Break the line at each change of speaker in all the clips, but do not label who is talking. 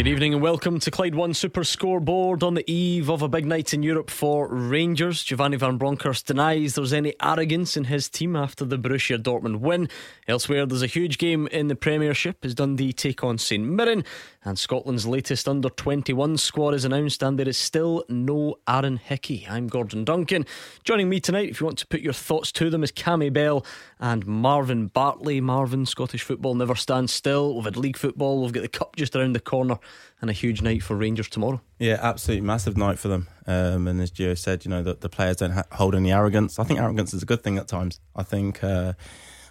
Good evening and welcome to Clyde One Super Scoreboard on the eve of a big night in Europe for Rangers. Giovanni Van Bronckhorst denies there's any arrogance in his team after the Borussia Dortmund win. Elsewhere, there's a huge game in the Premiership as Dundee take on St Mirren, and Scotland's latest under 21 squad is announced, and there is still no Aaron Hickey. I'm Gordon Duncan. Joining me tonight, if you want to put your thoughts to them, is Cammy Bell and Marvin Bartley. Marvin, Scottish football never stands still. We've had league football, we've got the cup just around the corner, and a huge night for Rangers tomorrow.
Yeah, absolutely massive night for them. Um, and as Gio said, you know, the, the players don't ha- hold any arrogance. I think arrogance is a good thing at times. I think. Uh,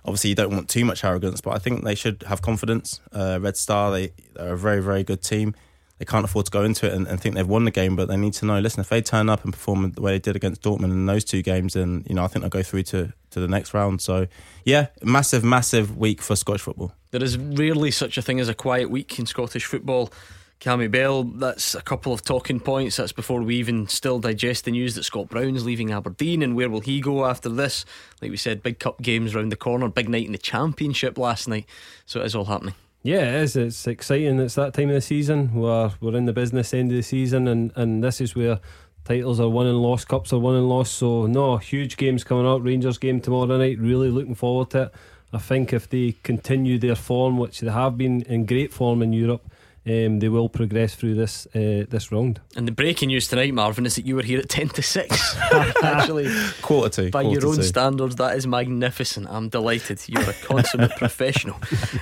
obviously you don't want too much arrogance, but I think they should have confidence. Uh, Red Star, they are a very, very good team. They can't afford to go into it and, and, think they've won the game, but they need to know. Listen, if they turn up and perform the way they did against Dortmund in those two games, then you know I think they'll go through to to the next round. So, yeah, massive, massive week for Scottish football.
There is rarely such a thing as a quiet week in Scottish football. Cammy Bell, that's a couple of talking points. That's before we even still digest the news that Scott Brown's leaving Aberdeen and where will he go after this? Like we said, big cup games round the corner, big night in the championship last night. So it is all happening.
Yeah, it is. It's exciting. It's that time of the season where we're in the business end of the season, and, and this is where titles are won and lost, cups are won and lost. So, no, huge games coming up. Rangers game tomorrow night. Really looking forward to it. I think if they continue their form, which they have been in great form in Europe, um, they will progress through this uh, this round.
And the breaking news tonight, Marvin, is that you were here at ten to six. Actually,
quarter to
by
quarter
your own
to.
standards, that is magnificent. I'm delighted. You're a consummate professional.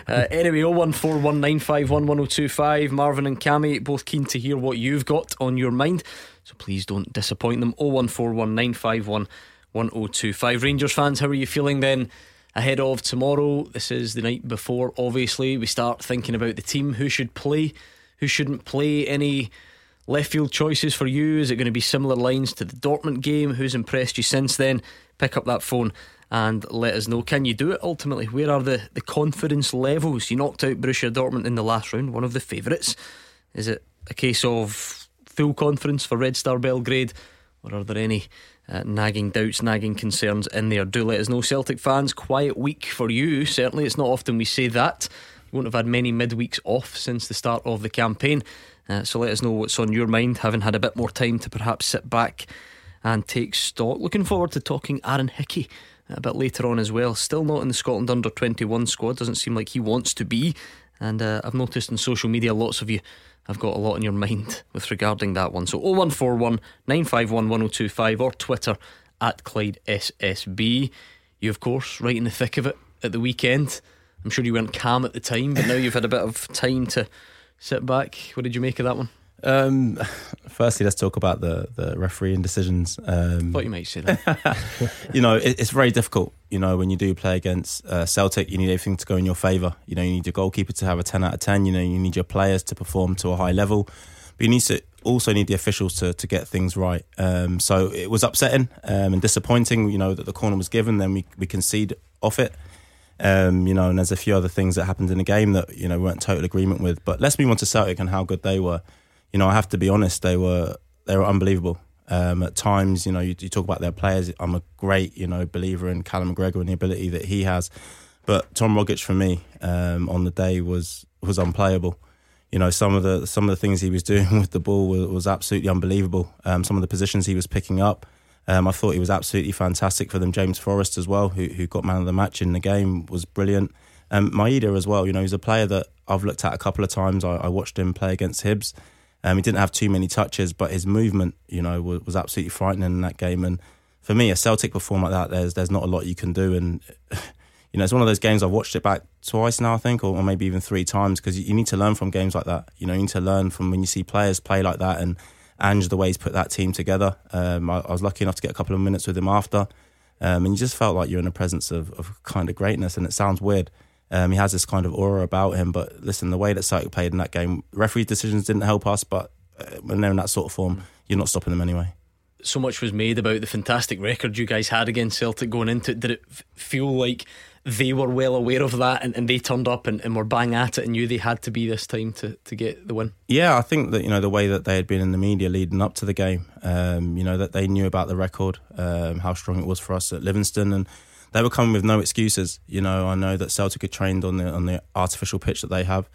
Uh, anyway, oh one four one nine five one one zero two five. Marvin and Cammy both keen to hear what you've got on your mind, so please don't disappoint them. Oh one four one nine five one one zero two five. Rangers fans, how are you feeling then? Ahead of tomorrow. This is the night before, obviously. We start thinking about the team who should play, who shouldn't play. Any left field choices for you? Is it going to be similar lines to the Dortmund game? Who's impressed you since then? Pick up that phone and let us know. Can you do it ultimately? Where are the, the confidence levels? You knocked out Borussia Dortmund in the last round, one of the favourites. Is it a case of full confidence for Red Star Belgrade, or are there any uh, nagging doubts, nagging concerns in there. Do let us know, Celtic fans. Quiet week for you, certainly. It's not often we say that. You won't have had many midweeks off since the start of the campaign. Uh, so let us know what's on your mind, having had a bit more time to perhaps sit back and take stock. Looking forward to talking Aaron Hickey a bit later on as well. Still not in the Scotland under 21 squad, doesn't seem like he wants to be. And uh, I've noticed on social media lots of you have got a lot on your mind with regarding that one. So 0141 951 1025 or Twitter at Clyde SSB. You, of course, right in the thick of it at the weekend. I'm sure you weren't calm at the time, but now you've had a bit of time to sit back. What did you make of that one?
Um, firstly, let's talk about the the refereeing decisions. Um,
Thought you might say that.
you know, it, it's very difficult. You know, when you do play against uh, Celtic, you need everything to go in your favour. You know, you need your goalkeeper to have a ten out of ten. You know, you need your players to perform to a high level, but you need to also need the officials to to get things right. Um, so it was upsetting um, and disappointing. You know that the corner was given, then we we concede off it. Um, you know, and there's a few other things that happened in the game that you know we weren't total agreement with. But let's move on to Celtic and how good they were. You know, I have to be honest; they were they were unbelievable. Um, at times, you know, you, you, talk about their players. I'm a great, you know, believer in Callum McGregor and the ability that he has. But Tom Rogic for me um, on the day was was unplayable. You know, some of the some of the things he was doing with the ball was, was absolutely unbelievable. Um, some of the positions he was picking up, um, I thought he was absolutely fantastic for them. James Forrest as well, who who got man of the match in the game, was brilliant. Um, Maeda as well. You know, he's a player that I've looked at a couple of times. I, I watched him play against Hibs. Um, he didn't have too many touches, but his movement, you know, was, was, absolutely frightening in that game. And for me, a Celtic perform like that, there's there's not a lot you can do. And you know, it's one of those games I've watched it back twice now, I think, or, or maybe even three times, because you, you, need to learn from games like that. You know, you need to learn from when you see players play like that, and Ange the way he's put that team together. Um, I, I, was lucky enough to get a couple of minutes with him after, um, and you just felt like you're in the presence of, of kind of greatness. And it sounds weird. Um, he has this kind of aura about him, but listen, the way that Celtic played in that game, referee decisions didn't help us, but uh, when they're in that sort of form, you're not stopping them anyway.
So much was made about the fantastic record you guys had against Celtic going into it. Did it feel like they were well aware of that and, and they turned up and, and were bang at it and knew they had to be this time to, to get the win?
Yeah, I think that, you know, the way that they had been in the media leading up to the game, um, you know, that they knew about the record, um, how strong it was for us at Livingston and they were coming with no excuses. You know, I know that Celtic had trained on the on the artificial pitch that they have.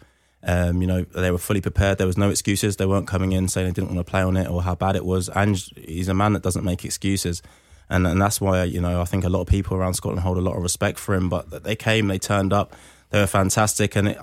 Um, you know, they were fully prepared. There was no excuses. They weren't coming in saying they didn't want to play on it or how bad it was. And he's a man that doesn't make excuses and and that's why you know I think a lot of people around Scotland hold a lot of respect for him. But they came, they turned up, they were fantastic, and it,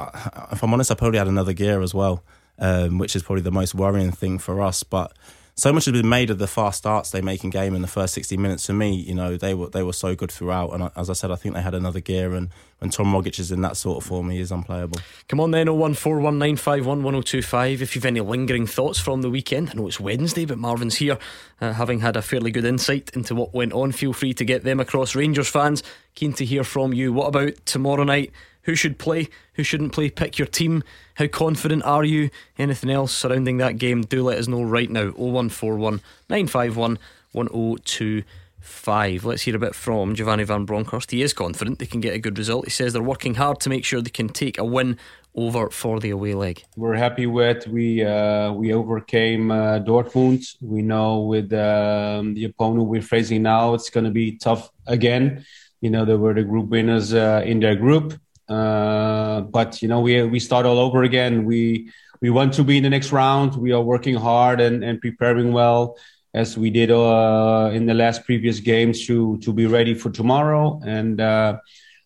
if I'm honest, I probably had another gear as well, um, which is probably the most worrying thing for us. But so much has been made of the fast starts they make in game in the first 60 minutes. For me, you know, they were they were so good throughout. And as I said, I think they had another gear. And when Tom Rogic is in that sort of form, he is unplayable.
Come on then, 01419511025. If you've any lingering thoughts from the weekend, I know it's Wednesday, but Marvin's here, uh, having had a fairly good insight into what went on. Feel free to get them across. Rangers fans, keen to hear from you. What about tomorrow night? Who should play? Who shouldn't play? Pick your team. How confident are you? Anything else surrounding that game? Do let us know right now. 0141 951 1025. Let's hear a bit from Giovanni Van Bronckhorst. He is confident they can get a good result. He says they're working hard to make sure they can take a win over for the away leg.
We're happy with we uh, we overcame uh, Dortmund. We know with um, the opponent we're facing now, it's going to be tough again. You know they were the group winners uh, in their group. Uh, but you know, we we start all over again. We we want to be in the next round. We are working hard and, and preparing well as we did uh, in the last previous games to to be ready for tomorrow. And uh,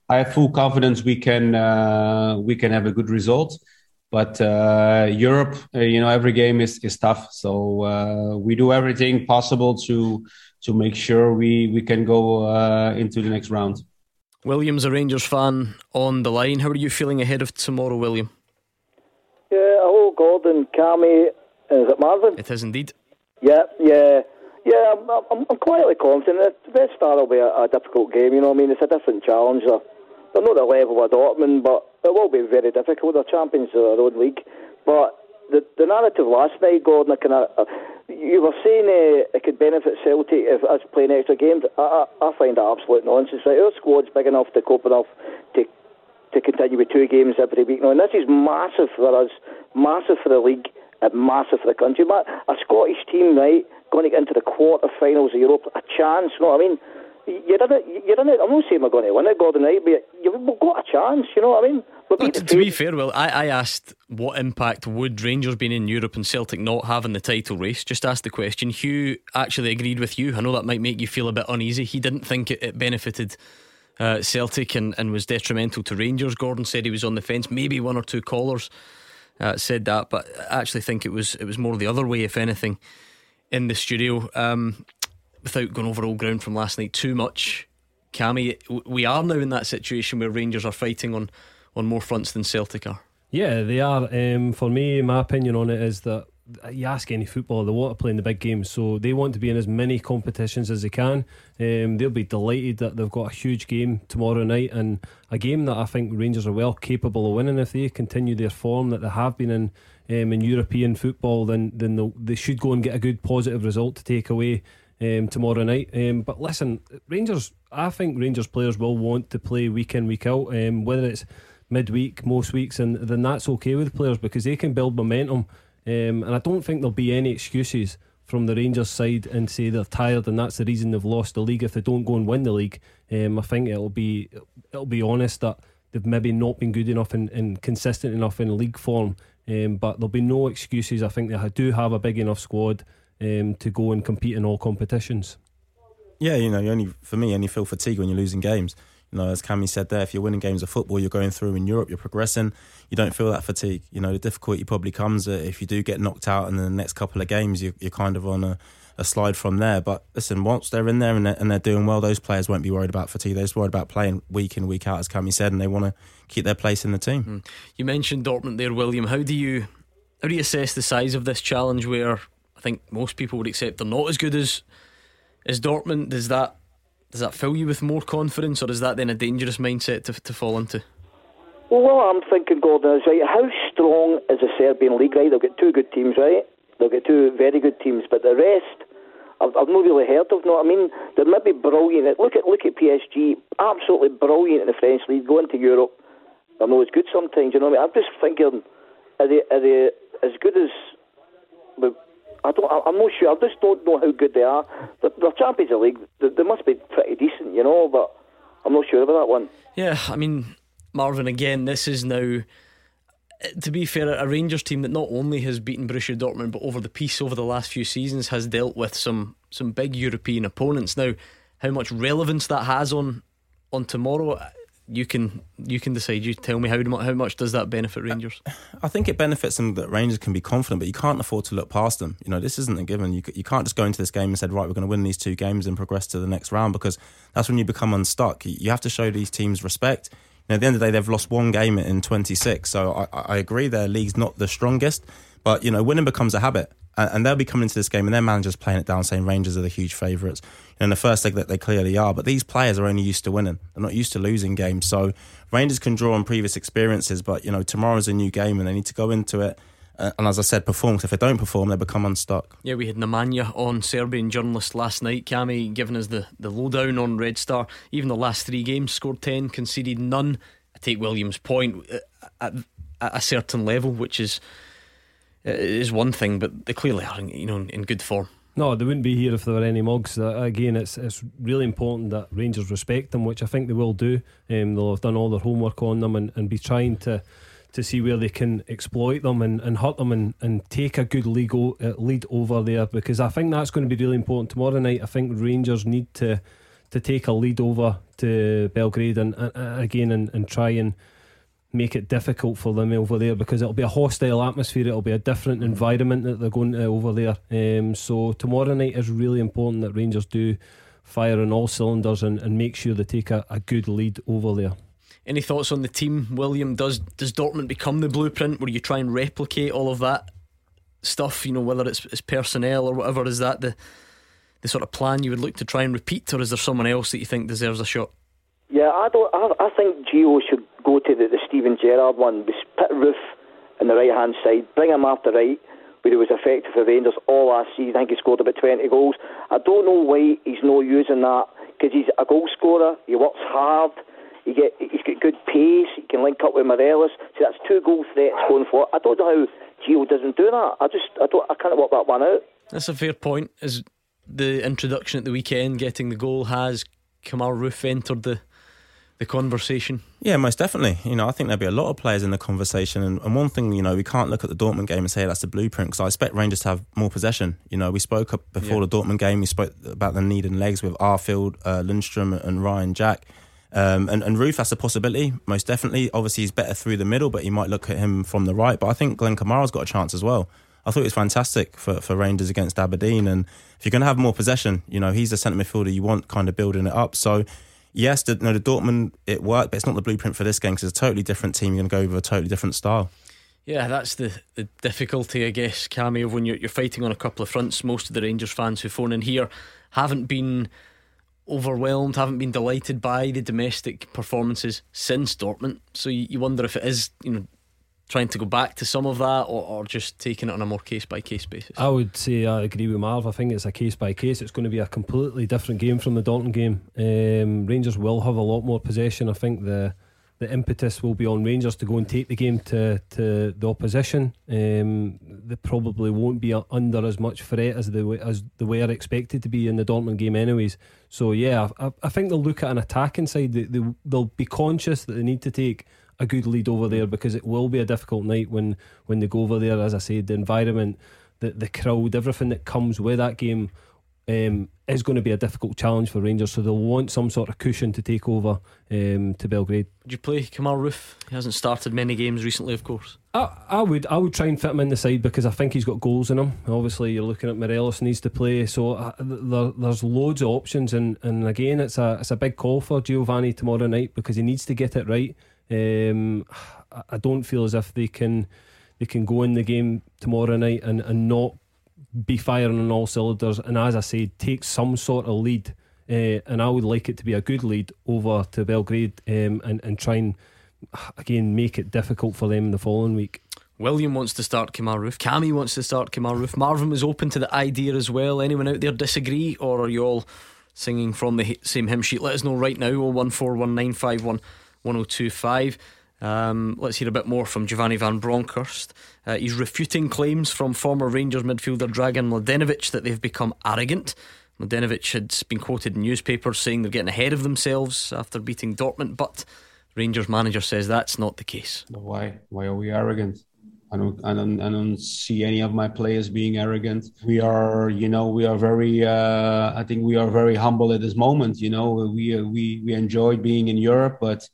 I have full confidence we can uh, we can have a good result. But uh, Europe, uh, you know, every game is, is tough. So we do everything possible to to make sure we we can go into the next round.
William's a Rangers fan on the line. How are you feeling ahead of tomorrow, William?
Yeah, hello, Gordon, Cammy. Is it Marvin?
It is indeed.
Yeah, yeah. Yeah, I'm, I'm, I'm quietly confident. The Red Star will be a, a, difficult game, you know I mean? It's a different challenge. They're, they're not the level of Dortmund, but it will be very difficult. They're champions of their own league. But the, the narrative last night, Gordon, I of, uh, you were saying uh, it could benefit Celtic if us playing extra games. I, I, I find that absolute nonsense. Like, our squad's big enough to cope enough to to continue with two games every week now, and this is massive for us, massive for the league, and massive for the country. But a Scottish team, right, going to get into the quarter-finals of Europe, a chance. You know what I mean? You're in it. You're in it. I'm not saying we're going to win it, Gordon, right? But you've got a chance. You know what I mean?
to, to be fair, well, I, I asked what impact would Rangers being in Europe and Celtic not having the title race? Just asked the question. Hugh actually agreed with you. I know that might make you feel a bit uneasy. He didn't think it, it benefited uh, Celtic and, and was detrimental to Rangers. Gordon said he was on the fence. Maybe one or two callers uh, said that, but I actually think it was it was more the other way, if anything, in the studio. Um, without going over old ground from last night too much, Cammy, we are now in that situation where Rangers are fighting on on more fronts than Celtic are.
Yeah, they are. Um, for me, my opinion on it is that you ask any footballer, they want to play in the big games, so they want to be in as many competitions as they can. Um, they'll be delighted that they've got a huge game tomorrow night and a game that I think Rangers are well capable of winning if they continue their form that they have been in um, in European football. Then then they should go and get a good positive result to take away um, tomorrow night. Um, but listen, Rangers, I think Rangers players will want to play week in week out, um, whether it's midweek, most weeks, and then that's okay with players because they can build momentum. Um, and I don't think there'll be any excuses from the Rangers side and say they're tired and that's the reason they've lost the league if they don't go and win the league. Um, I think it'll be it'll be honest that they've maybe not been good enough and, and consistent enough in league form. Um, but there'll be no excuses. I think they do have a big enough squad um, to go and compete in all competitions.
Yeah, you know, you only for me, you only feel fatigue when you're losing games. You know, as Cammy said there, if you're winning games of football, you're going through in Europe, you're progressing, you don't feel that fatigue. You know, the difficulty probably comes if you do get knocked out and in the next couple of games, you're, you're kind of on a, a, slide from there. But listen, once they're in there and they're, and they're, doing well, those players won't be worried about fatigue. They're just worried about playing week in, week out, as Cammy said, and they want to keep their place in the team. Mm.
You mentioned Dortmund there, William. How do you how do you assess the size of this challenge where I think most people would accept they're not as good as as Dortmund? Does that does that fill you with more confidence, or is that then a dangerous mindset to, to fall into?
Well, what I'm thinking, Gordon, is right. How strong is the Serbian league? Right, they've got two good teams, right? They've got two very good teams, but the rest I've, I've not really heard of. No, I mean they're maybe brilliant. Look at look at PSG, absolutely brilliant in the French league, going to Europe. I know it's good sometimes. You know what I mean? I'm just thinking, are they are they as good as? I don't. I'm not sure. I just don't know how good they are. The, the Champions League, they, they must be pretty decent, you know. But I'm not sure about that one.
Yeah, I mean, Marvin. Again, this is now to be fair, a Rangers team that not only has beaten Borussia Dortmund, but over the piece over the last few seasons has dealt with some some big European opponents. Now, how much relevance that has on on tomorrow, you can you can decide. You tell me how how much does that benefit Rangers?
I think it benefits them that Rangers can be confident, but you can't afford to look past them. You know, this isn't a given. You you can't just go into this game and say, right, we're going to win these two games and progress to the next round because that's when you become unstuck. You have to show these teams respect You know, at the end of the day, they've lost one game in 26. So I, I agree their league's not the strongest, but you know, winning becomes a habit. And, they'll be coming into this game and their manager's playing it down, saying Rangers are the huge favourites. In the first leg, that they clearly are, but these players are only used to winning. They're not used to losing games. So Rangers can draw on previous experiences, but you know tomorrow's a new game and they need to go into it uh, and as I said, perform. If they don't perform, they become unstuck.
Yeah, we had Nemanja on, Serbian journalist last night. Cami giving us the, the lowdown on Red Star. Even the last three games, scored 10, conceded none. I take Williams' point uh, at, at a certain level, which is uh, is one thing, but they clearly are, you know, in good form.
No, they wouldn't be here if there were any mugs. Uh, again, it's it's really important that Rangers respect them, which I think they will do. Um, they'll have done all their homework on them and, and be trying to to see where they can exploit them and, and hurt them and, and take a good lead, uh, lead over there because I think that's going to be really important tomorrow night. I think Rangers need to to take a lead over to Belgrade and, again and, and try and make it difficult for them over there because it'll be a hostile atmosphere. It'll be a different environment that they're going to over there. Um, so tomorrow night is really important that Rangers do fire on all cylinders and, and make sure they take a, a good lead over there.
Any thoughts on the team, William? Does does Dortmund become the blueprint where you try and replicate all of that stuff? You know, whether it's, it's personnel or whatever. Is that the the sort of plan you would look to try and repeat, or is there someone else that you think deserves a shot?
Yeah, I don't. I, I think Gio should go to the, the Steven Gerrard one. Pit Roofe on the right hand side, bring him after right, where he was effective for Rangers all last season. I think he scored about 20 goals. I don't know why he's not using that because he's a goal scorer. He works hard. He get, he's got good pace. He can link up with Morelos. So that's two goal threats going for. I don't know how Gio doesn't do that. I just I don't I can't work that one out.
That's a fair point. Is the introduction at the weekend, getting the goal, has Kemar Roofe entered the the conversation?
Yeah, most definitely. You know, I think there'll be a lot of players in the conversation. And, and one thing, you know, we can't look at the Dortmund game and say that's the blueprint because I expect Rangers to have more possession. You know, we spoke up before yeah. the Dortmund game, we spoke about the need and legs with Arfield, uh, Lundstram, and Ryan Jack. Um, and, and Roofe, that's a possibility, most definitely. Obviously, he's better through the middle, but you might look at him from the right. But I think Glenn Kamara's got a chance as well. I thought it was fantastic for, for Rangers against Aberdeen. And if you're going to have more possession, you know, he's the centre midfielder you want kind of building it up. So, yes, the, no, the Dortmund, it worked, but it's not the blueprint for this game because it's a totally different team. You're going to go with a totally different style.
Yeah, that's the, the difficulty, I guess, Cammy, of when you're, you're fighting on a couple of fronts. Most of the Rangers fans who phone in here haven't been overwhelmed, haven't been delighted by the domestic performances since Dortmund. So you, you wonder if it is, you know, trying to go back to some of that or, or just taking it on a more case by case basis?
I would say I agree with Marv. I think it's a case by case. It's going to be a completely different game from the Dortmund game. Um, Rangers will have a lot more possession. I think the the impetus will be on Rangers to go and take the game to, to the opposition. Um, they probably won't be under as much threat as they as they were expected to be in the Dortmund game, anyways. So yeah, I, I think they'll look at an attacking side. They, they, they'll be conscious that they need to take a good lead over there because it will be a difficult night when when they go over there. As I said, the environment, the the crowd, everything that comes with that game um, is going to be a difficult challenge for Rangers. So they'll want some sort of cushion to take over um, to Belgrade.
Would you play Kemar Roofe? He hasn't started many games recently, of course.
I, I would I would try and fit him in the side because I think he's got goals in him. Obviously, you're looking at Morelos needs to play, so uh, there, there's loads of options. And, and again, it's a it's a big call for Giovanni tomorrow night because he needs to get it right. Um, I don't feel as if they can they can go in the game tomorrow night and, and not be firing on all cylinders. And as I said, take some sort of lead. Uh, and I would like it to be a good lead over to Belgrade um, and, and try and again make it difficult for them the following week.
William wants to start Kemar Roofe. Cammy wants to start Kemar Roofe. Marvin was open to the idea as well. Anyone out there disagree, or are you all singing from the same hymn sheet? Let us know right now. 01419511025. Um, let's hear a bit more from Giovanni Van Bronckhorst. Uh, he's refuting claims from former Rangers midfielder Dragan Mladenovic that they've become arrogant. Mladenovic had been quoted in newspapers saying they're getting ahead of themselves after beating Dortmund, but Rangers manager says that's not the case.
Why? Why are we arrogant? I don't, I don't, I don't see any of my players being arrogant. We are, you know, we are very. Uh, I think we are very humble at this moment. You know, we we we enjoy being in Europe, but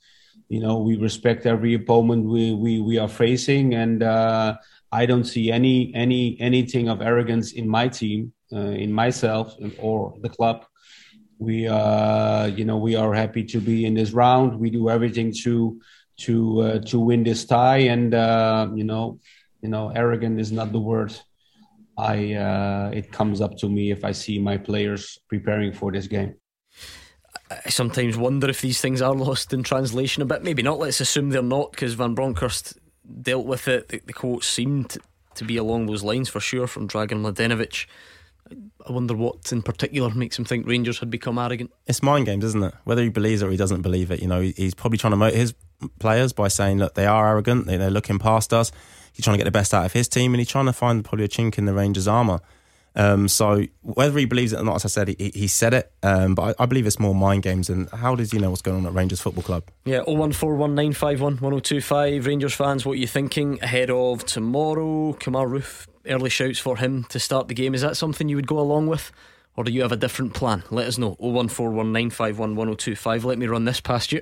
you know, we respect every opponent we we we are facing, and uh, I don't see any any anything of arrogance in my team, uh, in myself, or the club we uh, you know we are happy to be in this round. We do everything to to uh, to win this tie, and uh, you know you know arrogant is not the word. I uh, it comes up to me if I see my players preparing for this game.
I sometimes wonder if these things are lost in translation a bit. Maybe not. Let's assume they're not because Van Bronckhorst dealt with it. The, the quote seemed to be along those lines for sure from Dragan Mladenovic. I wonder what in particular makes him think Rangers had become arrogant.
It's mind games, isn't it? Whether he believes it or he doesn't believe it, you know, he's probably trying to motivate his players by saying, look, they are arrogant, they're looking past us. He's trying to get the best out of his team, and he's trying to find probably a chink in the Rangers' armour. Um, so whether he believes it or not, as I said, he, he said it. Um, but I, I, believe it's more mind games. And how does he know what's going on at Rangers Football Club?
Yeah, 01419511025. Rangers fans, what are you thinking ahead of tomorrow? Kemar Roofe, early shouts for him to start the game. Is that something you would go along with? Or do you have a different plan? Let us know. 01419511025. Let me run this past you.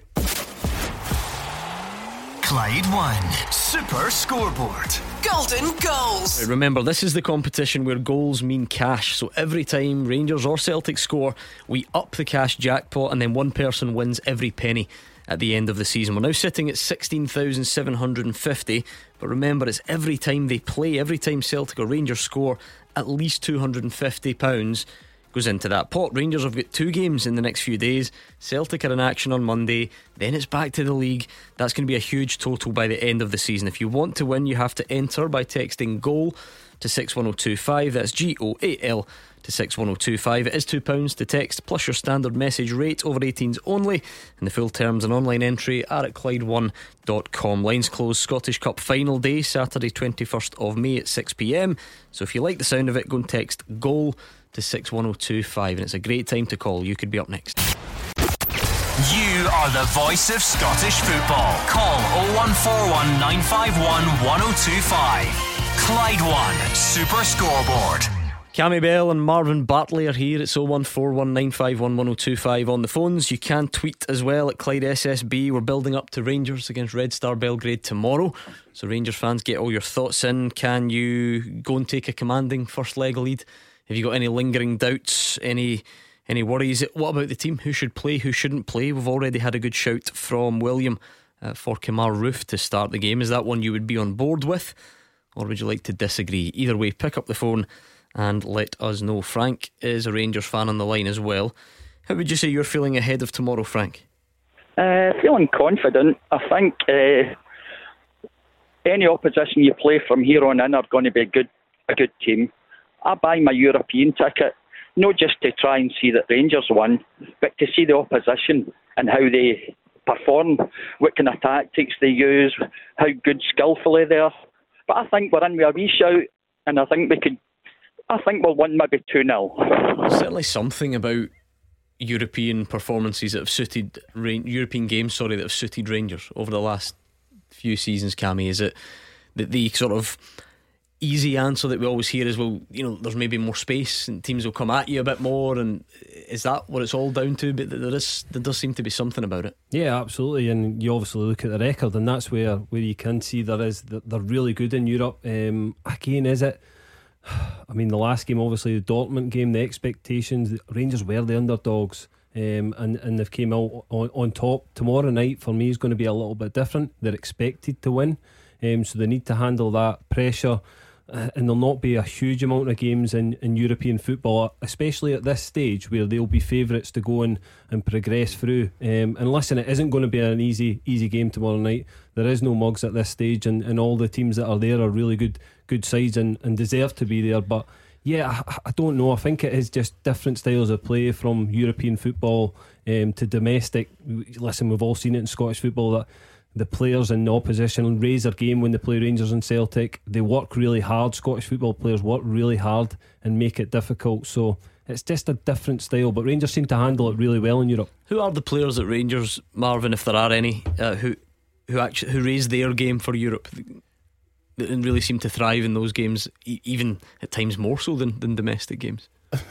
Clyde One Super Scoreboard. Golden Goals.
Remember, this is the competition where goals mean cash. So every time Rangers or Celtic score, we up the cash jackpot and then one person wins every penny at the end of the season. We're now sitting at 16,750. But remember, it's every time they play, every time Celtic or Rangers score, at least £250 goes into that pot. Rangers have got two games in the next few days. Celtic are in action on Monday. Then it's back to the league. That's going to be a huge total by the end of the season. If you want to win, you have to enter by texting goal to 61025. That's G O A L to 61025. It is £2 to text plus your standard message rate over 18s only. And the full terms and online entry are at Clyde1.com. Lines closed Scottish Cup final day, Saturday 21st of May at 6pm. So if you like the sound of it, go and text goal to 61025. And it's a great time to call. You could be up next.
You are the voice of Scottish football. Call 0141 951 1025. Clyde One Super Scoreboard.
Cammy Bell and Marvin Bartley are here. It's 01419511025 on the phones. You can tweet as well at Clyde SSB. We're building up to Rangers against Red Star Belgrade tomorrow. So, Rangers fans, get all your thoughts in. Can you go and take a commanding first leg lead? Have you got any lingering doubts? Any any worries? What about the team? Who should play? Who shouldn't play? We've already had a good shout from William uh, for Kemar Roofe to start the game. Is that one you would be on board with, or would you like to disagree? Either way, pick up the phone and let us know. Frank is a Rangers fan on the line as well. How would you say you're feeling ahead of tomorrow, Frank?
Uh, feeling confident. I think uh, any opposition you play from here on in are going to be a good a good team. I buy my European ticket not just to try and see that Rangers won, but to see the opposition and how they perform, what kind of tactics they use, how good skillfully they are. But I think we're in with a wee shout, and I think we could. I think we'll win maybe 2 0.
Certainly something about European performances that have suited European games, sorry, that have suited Rangers over the last few seasons. Cammy, is it that the sort of easy answer that we always hear is well you know there's maybe more space and teams will come at you a bit more. And is that what it's all down to? But there is there does seem to be something about it.
Yeah absolutely. And you obviously look at the record and that's where where you can see there is they're really good in Europe. Um, again is it I mean the last game obviously the Dortmund game the expectations the Rangers were the underdogs. Um, and and they've came out on, on top. Tomorrow night for me is going to be a little bit different. They're expected to win. Um, so they need to handle that pressure uh, and there'll not be a huge amount of games in, in European football, especially at this stage where they'll be favourites to go and, and progress through. Um, and listen, it isn't going to be an easy easy game tomorrow night. There is no mugs at this stage, and, and all the teams that are there are really good good sides and, and deserve to be there. But yeah, I, I don't know. I think it is just different styles of play from European football um, to domestic. Listen, we've all seen it in Scottish football that the players in the opposition raise their game when they play Rangers and Celtic. They work really hard. Scottish football players work really hard and make it difficult. So it's just a different style. But Rangers seem to handle it really well in Europe.
Who are the players at Rangers, Marvin, if there are any, uh, who who actually who raise their game for Europe and really seem to thrive in those games, even at times more so than, than domestic games?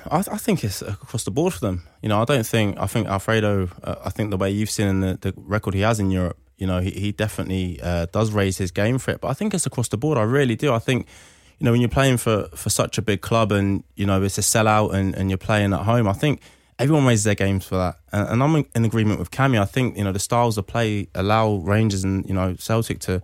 I, I, think it's across the board for them. You know, I don't think I think Alfredo. Uh, I think the way you've seen the, the record he has in Europe, you know, he, he definitely uh, does raise his game for it. But I think it's across the board. I really do. I think, you know, when you're playing for, for such a big club and, you know, it's a sellout and, and you're playing at home, I think everyone raises their games for that. And, and I'm in, agreement with Cammy. I think, you know, the styles of play allow Rangers and, you know, Celtic to you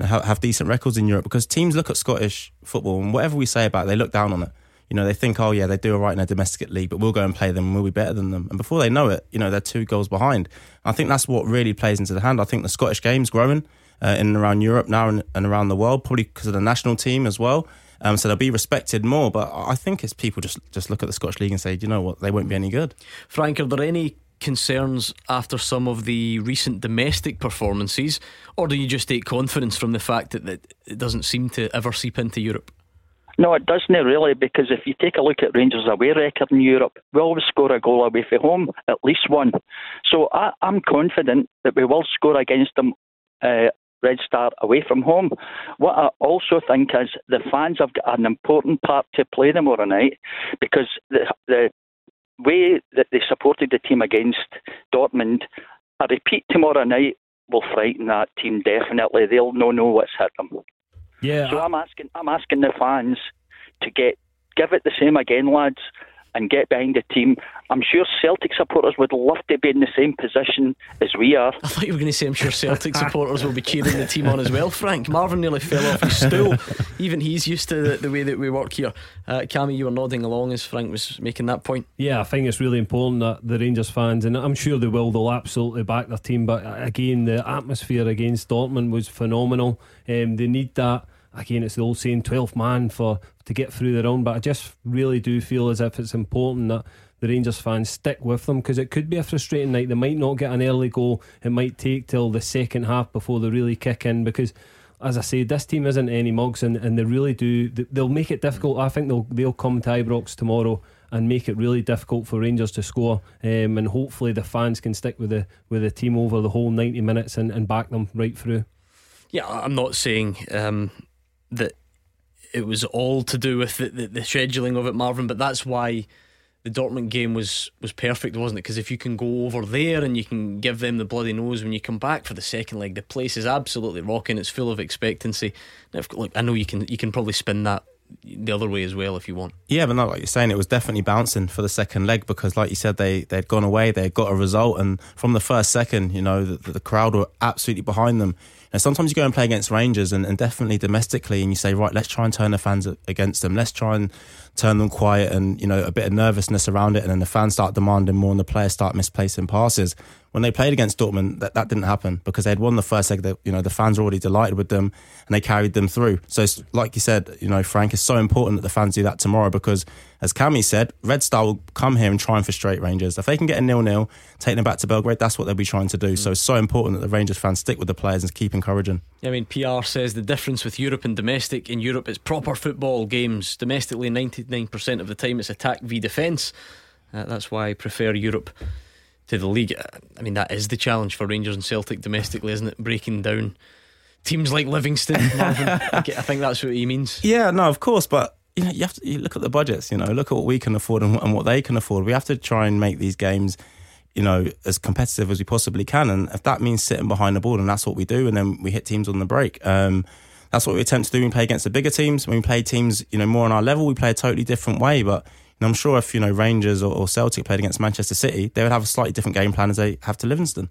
know, have, have decent records in Europe because teams look at Scottish football and whatever we say about it, they look down on it you know, they think, oh yeah, they do all right in a domestic league, but we'll go and play them and we'll be better than them. And before they know it, you know, they're two goals behind. I think that's what really plays into the hand. I think the Scottish game's growing uh, in and around Europe now and, and around the world, probably because of the national team as well. Um, so they'll be respected more. But I think it's people just just look at the Scottish league and say, you know what, they won't be any good.
Frank, are there any concerns after some of the recent domestic performances, or do you just take confidence from the fact that it doesn't seem to ever seep into Europe?
No, it doesn't really, because if you take a look at Rangers' away record in Europe, we always score a goal away from home, at least one. So I, am confident that we will score against them. Uh, Red Star away from home. What I also think is the fans have got an important part to play tomorrow night because the, the way that they supported the team against Dortmund, a repeat tomorrow night will frighten that team definitely. They'll not know what's hit them.
Yeah.
So I'm asking, I'm asking the fans to get give it the same again, lads and get behind the team. I'm sure Celtic supporters would love to be in the same position as we are.
I thought you were going to say I'm sure Celtic supporters will be cheering the team on as well. Frank Marvin nearly fell off his stool. Even he's used to the, the way that we work here. Uh, Cammy, you were nodding along as Frank was making that point.
Yeah, I think it's really important that the Rangers fans, and I'm sure they will, they'll absolutely back their team. But again, the atmosphere against Dortmund was phenomenal. Um, they need that again, it's the old saying, 12th man for to get through their own. But I just really do feel as if it's important that the Rangers fans stick with them because it could be a frustrating night. They might not get an early goal. It might take till the second half before they really kick in because. As I say, this team isn't any mugs, and, and they really do. They'll make it difficult. I think they'll they'll come to Ibrox tomorrow and make it really difficult for Rangers to score. Um, and hopefully the fans can stick with the with the team over the whole ninety minutes and, and back them right through.
Yeah, I'm not saying um, that it was all to do with the, the, the, scheduling of it, Marvin. But that's why the Dortmund game was was perfect, wasn't it? Because if you can go over there and you can give them the bloody nose when you come back for the second leg, the place is absolutely rocking. It's full of expectancy. Now, look, I know you can you can probably spin that the other way as well if you want.
Yeah, but not like you're saying, it was definitely bouncing for the second leg because, like you said, they they'd gone away, they got a result, and from the first second, you know, the, the crowd were absolutely behind them. And sometimes you go and play against Rangers, and, and definitely domestically, and you say, right, let's try and turn the fans against them. Let's try and turn them quiet, and you know, a bit of nervousness around it, and then the fans start demanding more, and the players start misplacing passes when they played against Dortmund, that, that didn't happen because they had won the first leg. That you know, the fans were already delighted with them and they carried them through. So, like you said, you know, Frank, it's so important that the fans do that tomorrow because, as Cammy said, Red Star will come here and try and frustrate Rangers. If they can get a nil-nil, take them back to Belgrade, that's what they'll be trying to do. Mm. So, it's so important that the Rangers fans stick with the players and keep encouraging.
Yeah, I mean, PR says the difference with Europe and domestic in Europe is proper football games. Domestically, 99% of the time it's attack v defence. Uh, that's why I prefer Europe to the league. I mean, that is the challenge for Rangers and Celtic domestically, isn't it? Breaking down teams like Livingston. I think that's what he means.
Yeah, no, of course, but you know, you have to you look at the budgets. You know, look at what we can afford and, and what they can afford. We have to try and make these games you know, as competitive as we possibly can. And if that means sitting behind the ball, and that's what we do, and then we hit teams on the break. Um, that's what we attempt to do we play against the bigger teams. When we play teams, you know, more on our level, we play a totally different way. But and I'm sure if you know Rangers or, or Celtic played against Manchester City, they would have a slightly different game plan as they have to Livingston.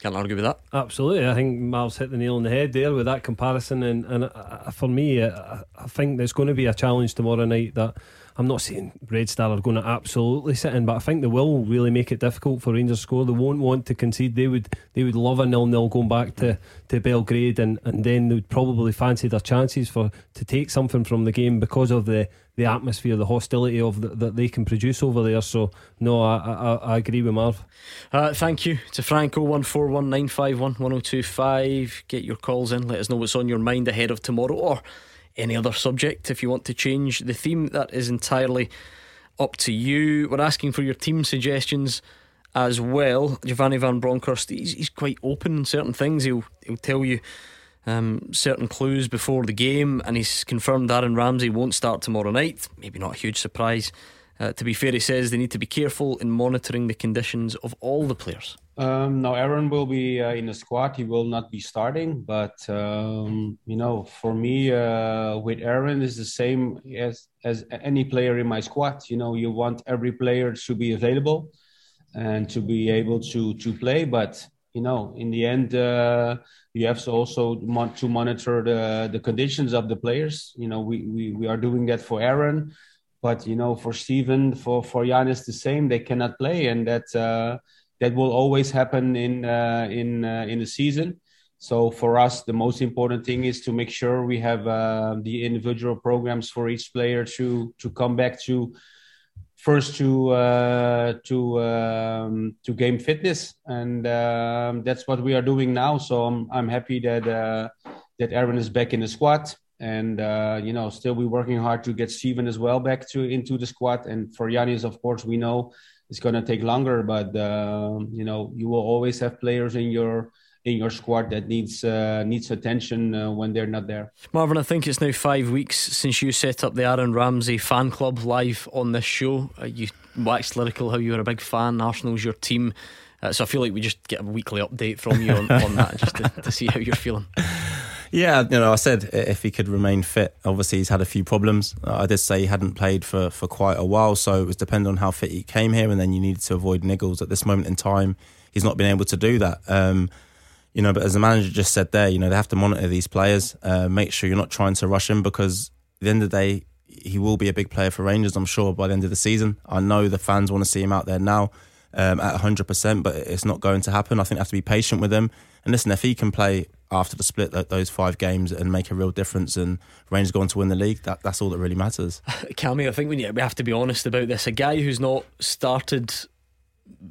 Can't argue with that.
Absolutely, I think Marv's hit the nail on the head there with that comparison, and and uh, for me, uh, I think there's going to be a challenge tomorrow night that I'm not saying Red Star are going to absolutely sit in, but I think they will really make it difficult for Rangers to score. They won't want to concede. They would they would love a nil nil going back to, to Belgrade, and, and then they would probably fancy their chances for to take something from the game because of the, the atmosphere, the hostility of the, that they can produce over there. So no, I I, I agree with Marv.
Uh, thank you to Franco one four one nine five one one zero oh two five. Get your calls in. Let us know what's on your mind ahead of tomorrow or any other subject. If you want to change the theme, that is entirely up to you. We're asking for your team suggestions as well. Giovanni Van Bronckhorst, he's, he's quite open in certain things. He'll he'll tell you um, certain clues before the game, and he's confirmed Aaron Ramsey won't start tomorrow night. Maybe not a huge surprise. Uh, to be fair, he says they need to be careful in monitoring the conditions of all the players.
Um, Aaron will be uh, in the squad. He will not be starting, but um, you know, for me, uh, with Aaron is the same as as any player in my squad. You know, you want every player to be available and to be able to to play, but you know, in the end, uh, you have to also to monitor the the conditions of the players. You know, we we we are doing that for Aaron, but you know, for Steven, for for Ianis, the same. They cannot play, and that uh, that will always happen in uh, in uh, in the season. So for us, the most important thing is to make sure we have uh, the individual programs for each player to to come back to first to uh, to um, to game fitness, and um, that's what we are doing now. So I'm I'm happy that uh, that Aaron is back in the squad, and uh, you know still we're working hard to get Steven as well back to into the squad, and for Ianis, of course, we know it's going to take longer, but uh, you know you will always have players in your in your squad that needs uh, needs attention uh, when they're not there.
Marvin, I think it's now five weeks since you set up the Aaron Ramsey fan club live on this show. Uh, you waxed lyrical how you were a big fan. Arsenal's your team. Uh, so I feel like we just get a weekly update from you on, on that just to, to see how you're feeling.
Yeah, you know, I said if he could remain fit. Obviously, he's had a few problems. I did say he hadn't played for, for quite a while, so it was dependent on how fit he came here, and then you needed to avoid niggles. At this moment in time, he's not been able to do that. Um, you know, but as the manager just said there, you know, they have to monitor these players, uh, make sure you're not trying to rush him because at the end of the day, he will be a big player for Rangers, I'm sure, by the end of the season. I know the fans want to see him out there now um, at 100%, but it's not going to happen. I think they have to be patient with him. And listen, if he can play after the split those five games and make a real difference and Rangers going to win the league, that, that's all that really matters.
Cammy, I think we, we have to be honest about this. A guy who's not started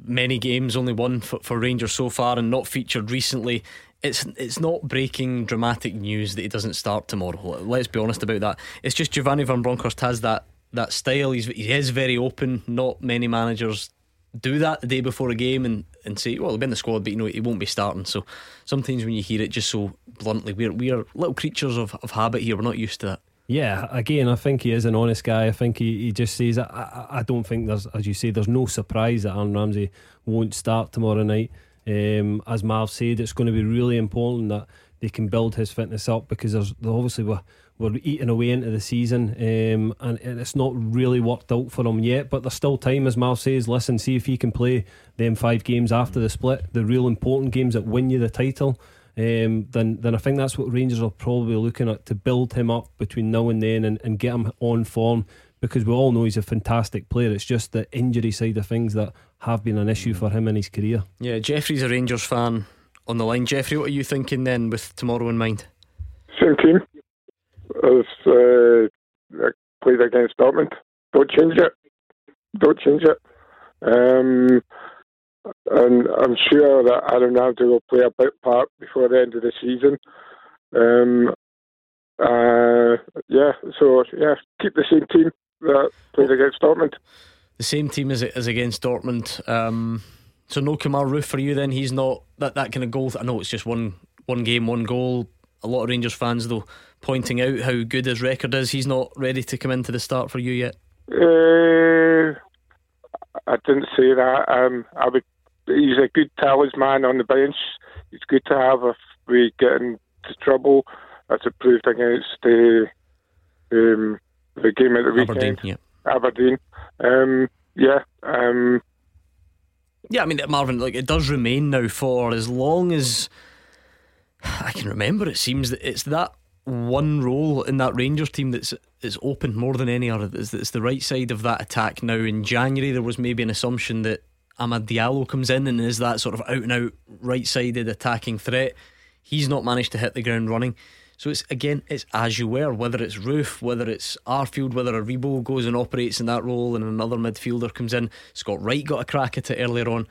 many games, only one for, for Rangers so far, and not featured recently. It's it's not breaking dramatic news that he doesn't start tomorrow. Let's be honest about that. It's just Giovanni van Bronckhorst has that that style. He's he is very open. Not many managers do that the day before a game and, and say, well, he'll be in the squad, but you know he won't be starting. So sometimes when you hear it just so bluntly, we're we're little creatures of, of habit here. We're not used to that.
Yeah, again, I think he is an honest guy. I think he, he just says, I, I don't think there's, as you say, there's no surprise that Aaron Ramsey won't start tomorrow night. Um, as Marv said, it's going to be really important that they can build his fitness up because there's obviously we're, we're eating away into the season um, and, and it's not really worked out for him yet. But there's still time, as Marv says. Listen, see if he can play them five games after the split, the real important games that win you the title um, then then I think that's what Rangers are probably looking at to build him up between now and then and, and get him on form because we all know he's a fantastic player. It's just the injury side of things that have been an issue for him in his career.
Yeah, Jeffrey's a Rangers fan on the line. Jeffrey, what are you thinking then with tomorrow in mind?
Same team as uh, played against Dortmund. Don't change it. Don't change it. Um, and I'm sure that Aaron Ramsey will play a big part before the end of the season. Um, uh, yeah, so yeah, keep the same team that played against Dortmund.
The same team as as against Dortmund. Um, so no Kemar Roofe for you then. He's not that that kind of goal. I know it's just one one game, one goal. A lot of Rangers fans though pointing out how good his record is. He's not ready to come into the start for you yet.
Uh, I didn't say that. Um, I would he's a good talisman on the bench. It's good to have if we get into trouble, That's it proved against the um, the game at the weekend. Aberdeen. Yeah. Aberdeen. Um, yeah. Um,
Yeah, I mean, Marvin, like it does remain now for as long as I can remember. It seems that it's that one role in that Rangers team that's is open more than any other. It's, it's the right side of that attack now. In January, there was maybe an assumption that Amad Diallo comes in and is that sort of out and out right sided attacking threat. He's not managed to hit the ground running. So it's again, it's as you were, whether it's Roofe, whether it's Arfield, whether Aribo goes and operates in that role and another midfielder comes in. Scott Wright got a crack at it earlier on.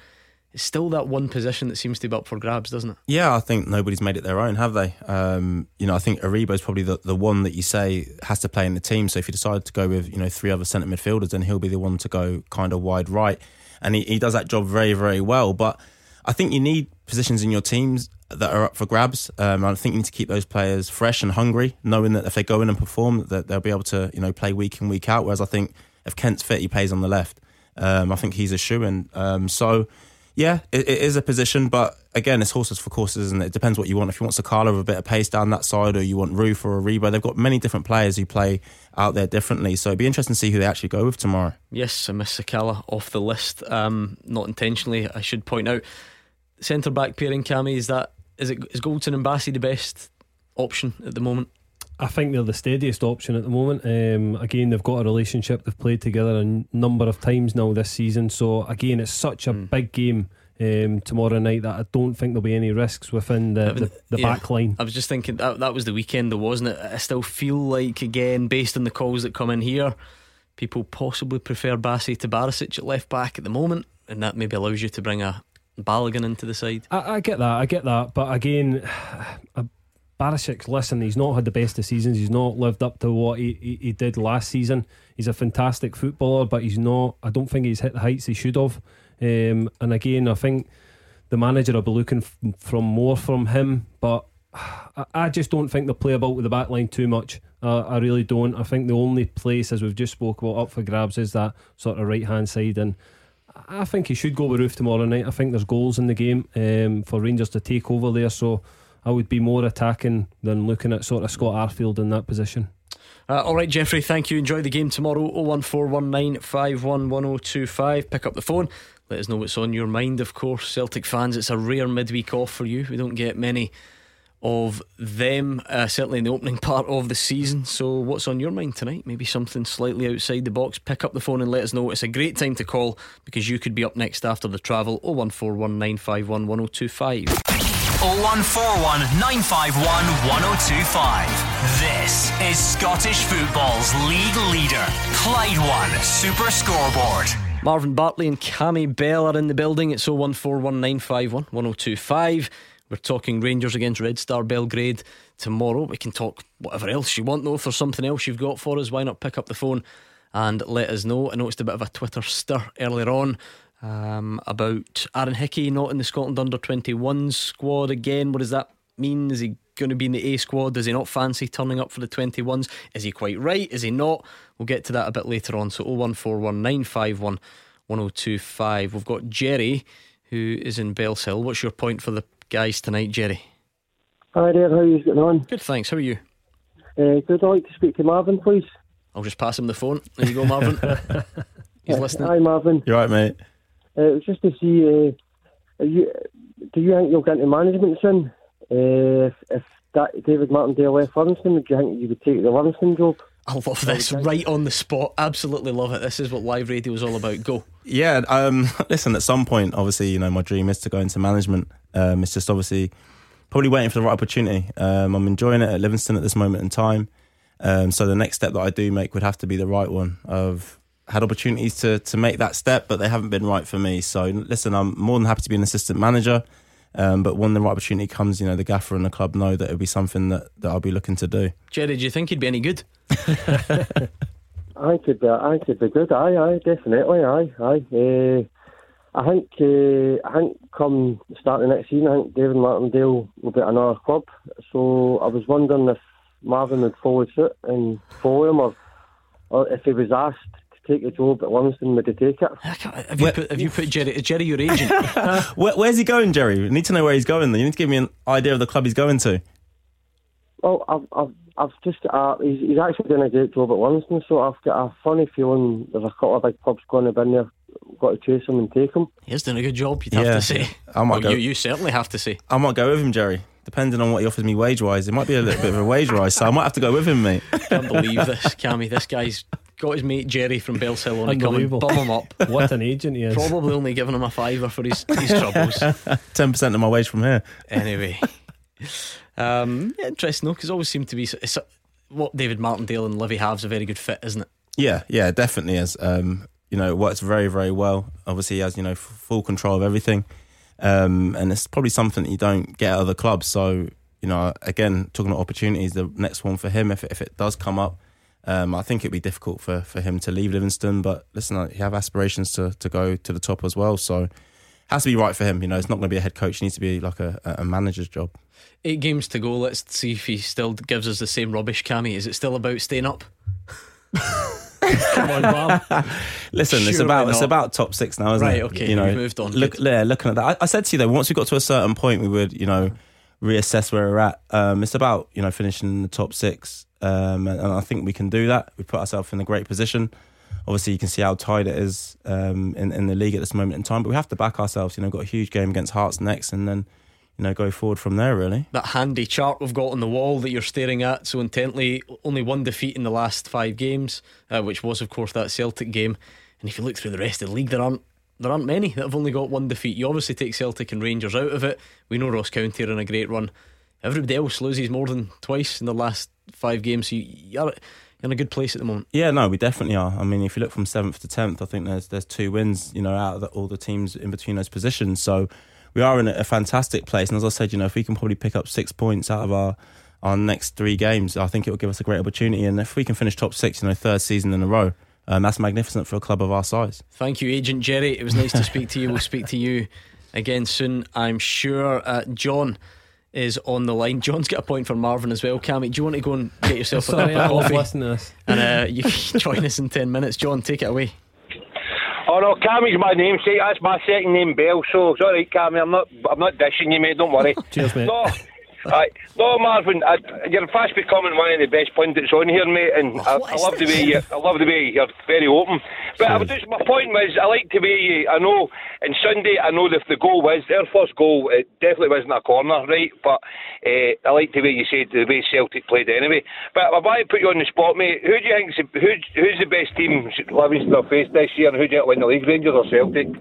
It's still that one position that seems to be up for grabs, doesn't it?
Yeah, I think nobody's made it their own, have they? Um, you know, I think Aribo's probably the, the one that you say has to play in the team. So if you decide to go with, you know, three other centre midfielders, then he'll be the one to go kind of wide right. And he, he does that job very, very well. But I think you need positions in your teams that are up for grabs. Um, I think you need to keep those players fresh and hungry, knowing that if they go in and perform, that they'll be able to, you know, play week in, week out. Whereas I think if Kent's fit, he plays on the left. Um, I think he's a shoe in. Um, so yeah, it, it is a position, but again, it's horses for courses, and it? it depends what you want. If you want Sakala with a bit of pace down that side, or you want Roofe or Aribo, they've got many different players who play out there differently. So it'd be interesting to see who they actually go with tomorrow.
Yes, I miss Sakala off the list, um, not intentionally. I should point out centre back pairing. Cammy is that is it is Goldson and Bassey the best option at the moment?
I think they're the steadiest option at the moment. Um, again, they've got a relationship. They've played together a number of times now this season. So again, it's such a mm. big game um, tomorrow night that I don't think there'll be any risks within the, the, the yeah, back line.
I was just thinking that that was the weekend, though, wasn't it? I still feel like again, based on the calls that come in here, people possibly prefer Bassey to Barisic at left back at the moment, and that maybe allows you to bring a Balogun into the side.
I, I get that, I get that, but again. Barisic, listen, he's not had the best of seasons. He's not lived up to what he, he, he, did last season. He's a fantastic footballer, but he's not. I don't think he's hit the heights he should have. Um, and again, I think the manager will be looking f- from more from him, but I, I, just don't think they'll play about with the back line too much. Uh, I really don't. I think the only place, as we've just spoke about, up for grabs is that sort of right hand side, and I think he should go with Roofe tomorrow night. I think there's goals in the game um, for Rangers to take over there, so. I would be more attacking than looking at sort of Scott Arfield in that position.
Uh, all right, Jeffrey, thank you. Enjoy the game tomorrow. 01419511025. Pick up the phone. Let us know what's on your mind, of course. Celtic fans, it's a rare midweek off for you. We don't get many of them, uh, certainly in the opening part of the season. So, what's on your mind tonight? Maybe something slightly outside the box. Pick up the phone and let us know. It's a great time to call because you could be up next after the travel. 01419511025.
0141 951 1025. This is Scottish football's league leader, Clyde One Super Scoreboard.
Marvin Bartley and Cammy Bell are in the building. It's 0141 951 1025. We're talking Rangers against Red Star Belgrade tomorrow. We can talk whatever else you want, though. If there's something else you've got for us, why not pick up the phone and let us know? I noticed a bit of a Twitter stir earlier on um, about Aaron Hickey not in the Scotland under 21 squad again. What does that mean? Is he going to be in the A squad? Does he not fancy turning up for the 21s? Is he quite right? Is he not? We'll get to that a bit later on. So 0141951 1025. We've got Jerry who is in Bellshill. What's your point for the guys tonight, Jerry?
Hi there, how are you getting on?
Good, thanks. How are you?
Uh, good. I'd like to speak to Marvin, please.
I'll just pass him the phone. There you go, Marvin. He's listening.
Hi, Marvin.
You're right, mate?
Uh, it was just to see, uh, you, do you think you'll get into management soon? Uh, if, if that David Martindale left Livingston, would you think you would take the Livingston job?
I love this right on the spot. Absolutely love it. This is what live radio is all about. Go.
Yeah. Um, listen, at some point, obviously, you know, my dream is to go into management. Um, it's just obviously probably waiting for the right opportunity. Um, I'm enjoying it at Livingston at this moment in time. Um, so the next step that I do make would have to be the right one. Of had opportunities to to make that step, but they haven't been right for me. So listen, I'm more than happy to be an assistant manager. Um, but when the right opportunity comes, you know, the gaffer and the club know that it'll be something that, that I'll be looking to do.
Jerry, do you think he'd be any good?
I could be, I could be good. Aye, aye, definitely, aye, aye. Uh, I think, uh, I think come starting next season, I think David Martindale will be at another club. So I was wondering if Marvin would follow suit and follow him, or, or if he was asked take the job at Livingston, would he take it?
Have you, put, have you put Jerry? Jerry your agent?
Where, where's he going, Jerry? We need to know where he's going. Though. You need to give me an idea of the club he's going to.
Well, I've, I've, I've just uh, he's, he's actually doing a great job at Livingston, so I've got a funny feeling there's a couple of big clubs going to be in there got to chase him and take him.
He's doing a good job, you'd have to say.
I might
Well,
go-
you, you certainly have to say.
I might go with him, Jerry. Depending on what he offers me wage wise, it might be a little bit of a wage rise, so I might have to go with him, mate.
Can't believe this, Cammy. This guy's got his mate Jerry from Bellshill on to come and
Unbelievable.
bum him up.
What an agent he is.
Probably only giving him a fiver for his, his troubles.
Ten percent of my wage from here.
Anyway, um, yeah, interesting though, because always seem to be it's, what David Martindale and Livy have's a very good fit, isn't it?
Yeah, yeah, definitely is. Um, you know, it works very, very well. Obviously, he has you know f- full control of everything, um, and it's probably something that you don't get at other clubs. So, you know, again, talking about opportunities, the next one for him, if it, if it does come up, um, I think it'd be difficult for, for him to leave Livingston. But listen, he have aspirations to to go to the top as well. So, has to be right for him. You know, it's not going to be a head coach. It needs to be like a, a manager's job.
Eight games to go. Let's see if he still gives us the same rubbish, Cammy. Is it still about staying up?
Come on, Bob.
Listen, it's
Surely
about it's about top six now, isn't
Right,
it?
okay,
you know,
we've moved on.
Look, yeah, looking at that, I, I said to you though, once we got to a certain point, we would, you know, reassess where we're at. Um, it's about you know finishing in the top six, um, and, and I think we can do that. We put ourselves in a great position. Obviously, you can see how tight it is um, in in the league at this moment in time, but we have to back ourselves. You know, got a huge game against Hearts next, and then you know go forward from there. Really.
That handy chart we've got on the wall that you're staring at so intently. Only one defeat in the last five games, uh, which was of course that Celtic game. And if you look through the rest of the league, there aren't there aren't many that have only got one defeat. You obviously take Celtic and Rangers out of it. We know Ross County are in a great run. Everybody else loses more than twice in the last five games. So you- you're you're in a good place at the moment.
Yeah, no, we definitely are. I mean, if you look from seventh to tenth, I think there's there's two wins, you know, out of the, all the teams in between those positions. So we are in a, a fantastic place. And as I said, you know, if we can probably pick up six points out of our our next three games, I think it will give us a great opportunity. And if we can finish top six, you know, third season in a row, um, that's magnificent for a club of our size.
Thank you, Agent Jerry. It was nice to speak to you. We'll speak to you again soon, I'm sure. Uh, John is on the line. John's got a point for Marvin as well. Cammy, do you want to go and get yourself a cup of coffee?
listening to this.
And uh, you can join us in 10 minutes. John, take it away.
Oh no, Cammy's my namesake. That's my second name, Bell. So it's all right, Cammy. I'm not, I'm not dishing you, mate. Don't worry.
Cheers, mate.
No, Aye. no, Marvin. I, you're fast becoming one of the best pundits on here, mate. And I, I
is
love the way you, I love the way you're very open. But I was just, my point was, I like the way you. I know, and Sunday, I know that the goal was their first goal. It definitely wasn't a corner, right? But uh, I like the way you said the way Celtic played anyway. But I want to put you on the spot, mate. Who do you think's the, who's, who's the best team Livingston have faced this year, and who do you think will win the league, Rangers or Celtic?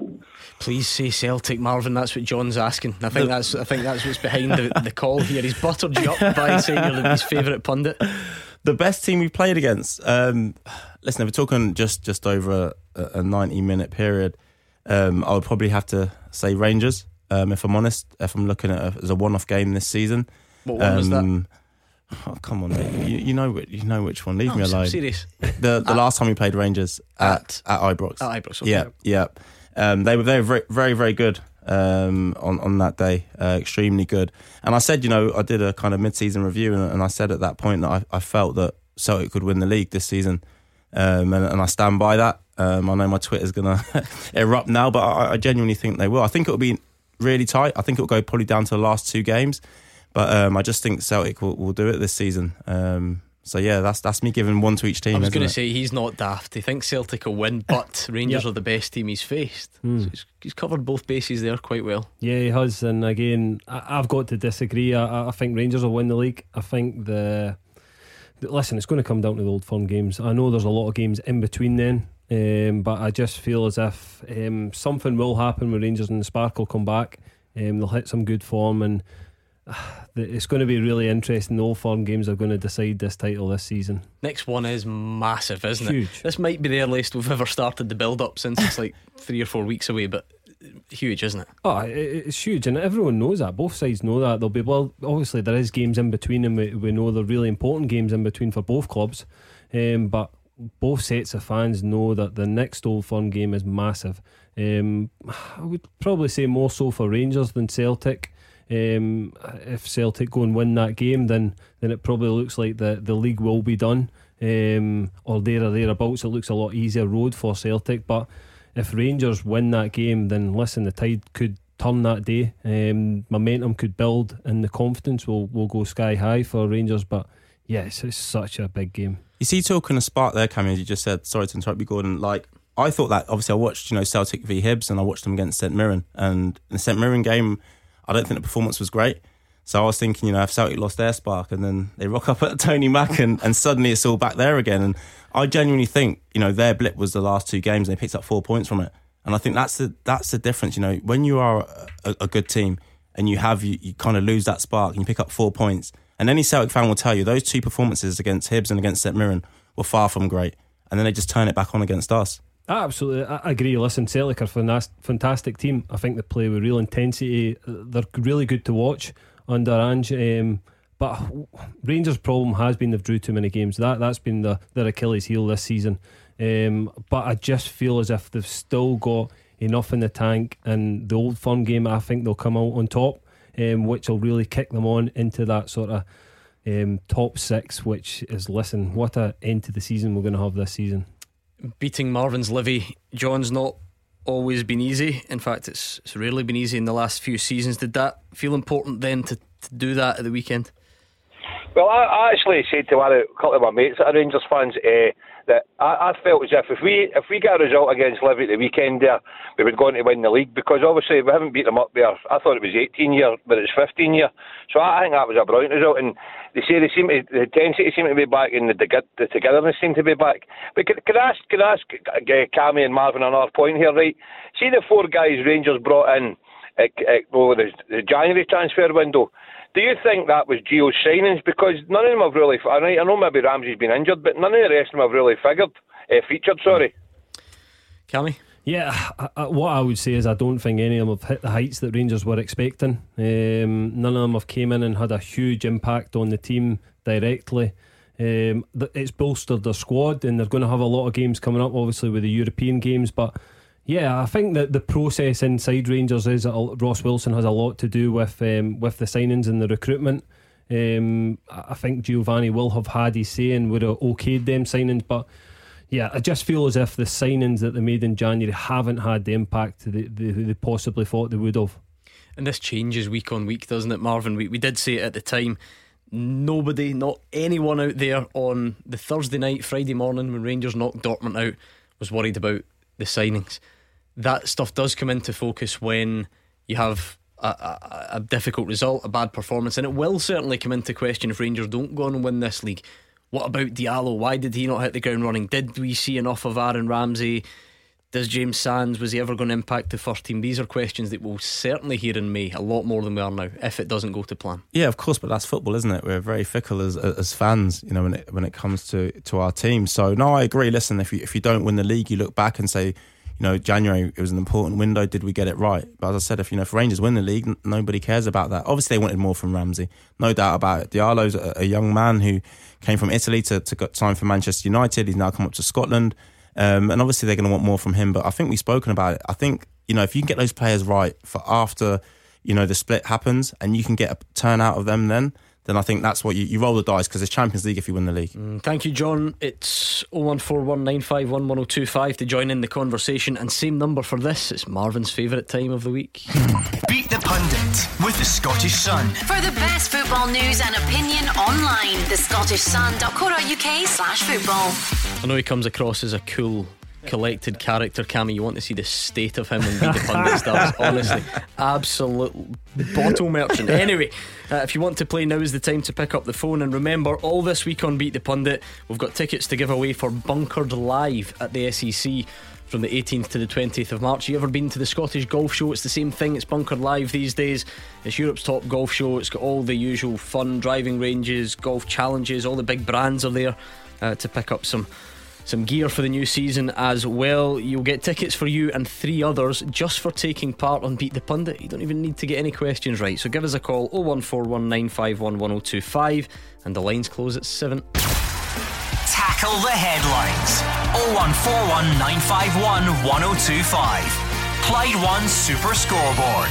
Please say Celtic, Marvin. That's what John's asking. I think that's I think that's what's behind the, the call here. He's buttered you up by saying you're his favourite pundit.
The best team we played against. Um, listen, if we're talking just just over a, a ninety minute period, um, I would probably have to say Rangers. Um, if I'm honest, if I'm looking at it as a one-off game this season.
What one was that?
Um, Oh, come on, mate. You, you know which- you know which one. Leave
No,
me
I'm
alone.
serious.
The the last time we played Rangers at at, Ibrox.
At Ibrox, okay.
Yeah, yeah. Um, they were very very very very good um, on on that day. Uh, extremely good. And I said, you know, I did a kind of mid season review, and, and I said at that point that I, I felt that Celtic could win the league this season, um, and, and I stand by that. Um, I know my Twitter's gonna erupt now, but I, I genuinely think they will. I think it'll be really tight. I think it'll go probably down to the last two games. But um, I just think Celtic will, will do it this season. So yeah, that's that's me giving one to each team.
I was going to say he's not daft. He thinks Celtic will win, but Rangers
Yep.
are the best team he's faced.
Hmm.
So he's, he's covered both bases there quite well.
Yeah, he has. And again, I, I've got to disagree. I, I- I think Rangers will win the league. I think the, the- listen, it's going to come down to the old firm games. I know there's a lot of games in between then, um, but I just feel as if um, something will happen with Rangers and the Spark will come back. Um, they'll hit some good form, and the- it's going to be really interesting. Old firm games are going to decide this title this season.
Next one is massive, isn't it?
Huge.
This might be the earliest we've ever started the build up since it's like three or four weeks away, but huge, isn't it?
Oh, it's huge, and everyone knows that. Both sides know that. There'll be well, obviously there is games in between, and we, we know they're really important games in between for both clubs. Um, but both sets of fans know that the next Old Firm game is massive. Um, I would probably say more so for Rangers than Celtic. Um, if Celtic go and win that game, then then it probably looks like the, the league will be done. Um, or there or thereabouts, it looks a lot easier road for Celtic. But if Rangers win that game, then listen, the tide could turn that day. Um, momentum could build, and the confidence will will go sky high for Rangers. But yes, it's such a big game.
You see, talking of spark there, as you just said. Sorry to interrupt you, Gordon. Like I thought that obviously I watched you know Celtic v Hibs and I watched them against St Mirren and in the St Mirren game I don't think the performance was great. So I was thinking, you know, if Celtic lost their spark and then they rock up at Tony Mack and, and suddenly it's all back there again. And I genuinely think, you know, their blip was the last two games and they picked up four points from it. And I think that's the that's the difference. You know, when you are a, a good team and you have you, you kind of lose that spark and you pick up four points. And any Celtic fan will tell you those two performances against Hibs and against St Mirren were far from great. And then they just turn it back on against us.
Absolutely, I agree. Listen, Celtic are a fantastic team. I think they play with real intensity. They're really good to watch under Ange. Um, but Rangers' problem has been they've drew too many games. That that's been the their Achilles heel this season. Um, but I just feel as if they've still got enough in the tank, and the old firm game. I think they'll come out on top, um, which will really kick them on into that sort of um, top six. Which is listen, what a end to the season we're going to have this season
beating Marvin's Livy, John's not always been easy. In fact, it's, it's rarely been easy in the last few seasons. Did that feel important then to, to do that at the weekend?
Well, I, I actually said to one, a couple of my mates that are Rangers fans, uh, that I, I felt as if if we if we get a result against Livy at the weekend there, we would go on to win the league because obviously we haven't beat them up there. I thought it was 18 year, but it's 15 year. So I think that was a brilliant result. And they say they seem to, the intensity seemed to be back and the, the togetherness seemed to be back. But could, could I ask, could I ask uh, Cammy and Marvin another point here, right? See the four guys Rangers brought in well, the, the January transfer window. Do you think that was Gio's signings? Because none of them have really. I know maybe Ramsey's been injured, but none of the rest of them have really figured, uh, featured. Sorry,
Cammy.
Yeah, I, I, what I would say is I don't think any of them have hit the heights that Rangers were expecting. Um, none of them have came in and had a huge impact on the team directly. Um, it's bolstered their squad, and they're going to have a lot of games coming up, obviously with the European games, but yeah, I think that the process inside Rangers is that Ross Wilson has a lot to do with um, with the signings and the recruitment. Um, I think Giovanni will have had his say and would have okayed them signings, but yeah, I just feel as if the signings that they made in January haven't had the impact that they, they possibly thought they would have.
And this changes week on week, doesn't it, Marvin? We, we did say it at the time. Nobody, not anyone out there on the Thursday night, Friday morning when Rangers knocked Dortmund out was worried about the signings that stuff does come into focus when you have a, a, a, difficult result, a bad performance, and it will certainly come into question if Rangers don't go on and win this league. What about Diallo? Why did he not hit the ground running? Did we see enough of Aaron Ramsey? Does James Sands was he ever going to impact the first team? These are questions that we'll certainly hear in May a lot more than we are now if it doesn't go to plan.
Yeah, of course, but that's football, isn't it? We're very fickle as as fans, you know, when it when it comes to to our team. So no, I agree. Listen, if you if you don't win the league, you look back and say you know, January it was an important window. Did we get it right? But as I said, if you know, if Rangers win the league, n- nobody cares about that. Obviously, they wanted more from Ramsey, no doubt about it. Diallo's a, a young man who came from Italy to to signed for Manchester United. He's now come up to Scotland, um, and obviously they're going to want more from him. But I think we've spoken about it. I think you know, if you can get those players right for after you know the split happens, and you can get a turn out of them, then then I think that's what you, you roll the dice because it's Champions League if you win the league.
Mm, thank you, John. It's 01419511025 to join in the conversation. And same number for this. It's Marvin's favourite time of the week.
Beat the Pundit with the Scottish Sun.
For the best football news and opinion online, the Scottish Sun.co.uk slash football.
I know he comes across as a cool collected character, Cammy. You want to see the state of him and be the pundit stars. Honestly, absolute bottle merchant. Anyway, uh, if you want to play, now is the time to pick up the phone. And remember, all this week on Beat the Pundit, we've got tickets to give away for Bunkered Live at the SEC from the 18th to the 20th of March. You ever been to the Scottish Golf Show? It's the same thing. It's Bunkered Live these days. It's Europe's top golf show. It's got all the usual fun driving ranges, golf challenges. All the big brands are there uh, to pick up some some gear for the new season as well. You'll get tickets for you and three others just for taking part on Beat the Pundit. You don't even need to get any questions right. So give us a call 01419511025 and the lines close at 7.
Tackle the headlines 01419511025. Clyde One Super Scoreboard.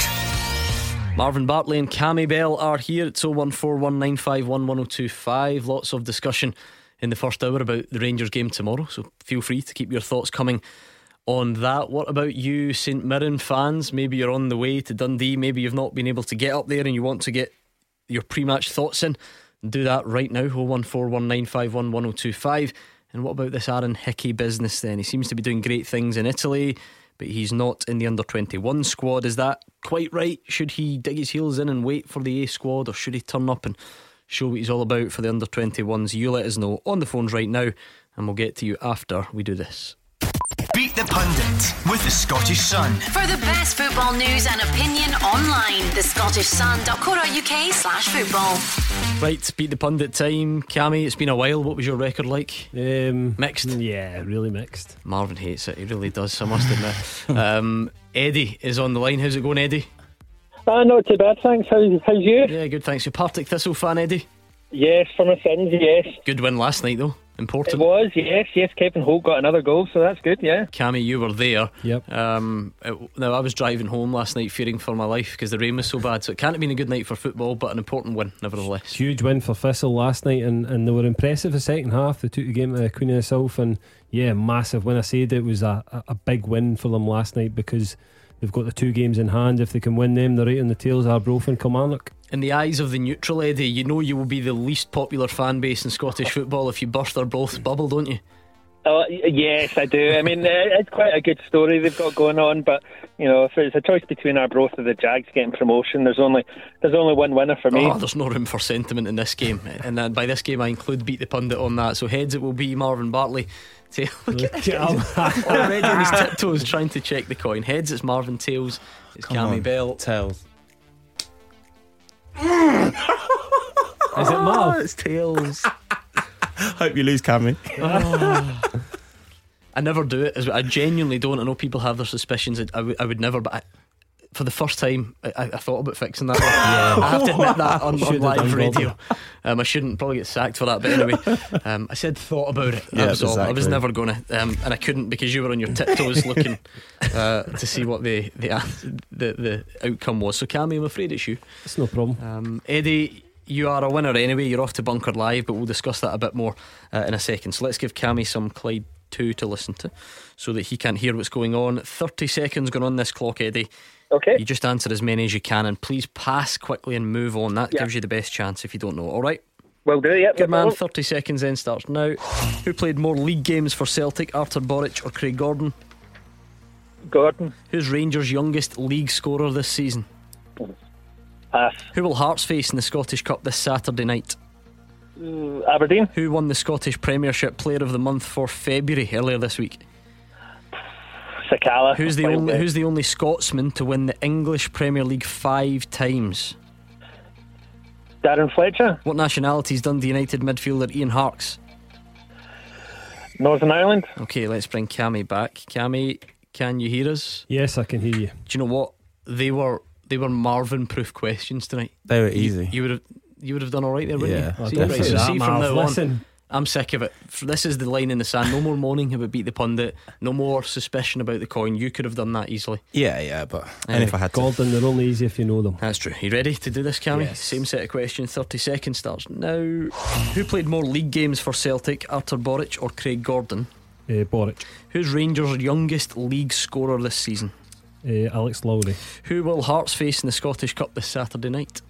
Marvin Bartley and Cammy Bell are here. It's 01419511025. Lots of discussion in the first hour about the Rangers game tomorrow. So feel free to keep your thoughts coming on that. What about you, St Mirren fans? Maybe you're on the way to Dundee. Maybe you've not been able to get up there and you want to get your pre match thoughts in. Do that right now. 01419511025. And what about this Aaron Hickey business then? He seems to be doing great things in Italy, but he's not in the under 21 squad. Is that quite right? Should he dig his heels in and wait for the A squad, or should he turn up and show what he's all about for the under 21s? You let us know on the phones right now, and we'll get to you after we do this.
Beat the Pundit with the Scottish Sun.
For the best football news and opinion online, the Scottish thescottishsun.co.uk slash football.
Right, beat the pundit time. Cammy, it's been a while. What was your record like?
Um,
mixed.
Yeah, really mixed.
Marvin hates it. He really does. I must admit. um, Eddie is on the line. How's it going, Eddie?
Uh, not too bad, thanks. How's, how's you?
Yeah, good. Thanks. You Partick Thistle fan, Eddie?
Yes, for my sins, yes.
Good win last night, though. Important.
It was, yes, yes. Kevin Holt got another goal, so that's good, yeah.
Cammy, you were there.
Yep.
Um, it, now I was driving home last night, fearing for my life because the rain was so bad. So it can't have been a good night for football, but an important win nevertheless.
Huge win for Thistle last night, and, and they were impressive the second half. They took the game to the Queen of the South, and yeah, massive. When I said it was a, a, a big win for them last night because they've got the two games in hand. If they can win them, they're right on the tails of Arbroath and Kilmarnock.
In the eyes of the neutral Eddie, you know you will be the least popular fan base in Scottish football if you burst or both bubble, don't you?
Oh, yes, I do. I mean, uh, it's quite a good story they've got going on, but you know, if it's a choice between Arbroath or the Jags getting promotion, there's only there's only one winner for me.
Oh, there's no room for sentiment in this game, and by this game I include beat the pundit on that. So heads it will be Marvin Bartley. Tail, look at this guy. already on his tiptoes trying to check the coin. Heads it's Marvin. Tails it's
Come
Cammy
on,
Bell.
Tails.
Is it ah, Marv?
it's tails.
Hope you lose, Cammy.
I never do it. I genuinely don't. I know people have their suspicions. I, I, would, I would never, but I, for the first time, I, I thought about fixing that. I have to admit that on, on live radio. Um, I shouldn't probably get sacked for that, but anyway, um, I said thought about it. That
Yeah,
was all. I was never going to, um, and I couldn't because you were on your tiptoes looking uh, to see what the the, the the outcome was. So, Cammy, I'm afraid it's you.
It's no problem.
Um, Eddie, you are a winner anyway. You're off to Bunkered Live, but we'll discuss that a bit more uh, in a second. So let's give Cammy some Clyde 2 to listen to so that he can't hear what's going on. 30 seconds going on this clock, Eddie.
Okay.
You just answer as many as you can and please pass quickly and move on. That
Yeah.
gives you the best chance if you don't know. All right?
Well, do yep.
Good man. 30 seconds then starts now. Who played more league games for Celtic, Artur Boruc or Craig Gordon?
Gordon,
Who's Rangers' youngest league scorer this season?
pass.
Who will Hearts face in the Scottish Cup this Saturday night?
Uh, Aberdeen,
Who won the Scottish Premiership Player of the Month for February earlier this week?
Sakala.
Who's the
Wild
only. Who's the only Scotsman to win the English Premier League five times?
Darren Fletcher,
What nationality's Dundee United midfielder Ian Harkes?
Northern Ireland.
Okay, let's bring Cammy back. Cammy, can you hear us?
Yes, I can hear you.
Do you know what they were? They were Marvin-proof questions tonight.
They were easy.
You would have. You would have done all right there, wouldn't
Yeah,
you?
I
See,
definitely
right, so see
That,
from now on,
listen.
I'm sick of it. This is the line in the sand. No more moaning about beat the pundit. No more suspicion about the coin. You could have done that easily.
Yeah, yeah, but and
Anyway,
if I had to,
Gordon, they're only easy if you know them.
That's true. You ready to do this, Cammy?
Yes.
Same set of questions. 30 seconds starts now. Who played more league games for Celtic, Artur Boruc or Craig Gordon?
Uh, Boruc,
Who's Rangers' youngest league scorer this season?
uh, Alex Lowry,
Who will Hearts face in the Scottish Cup this Saturday night?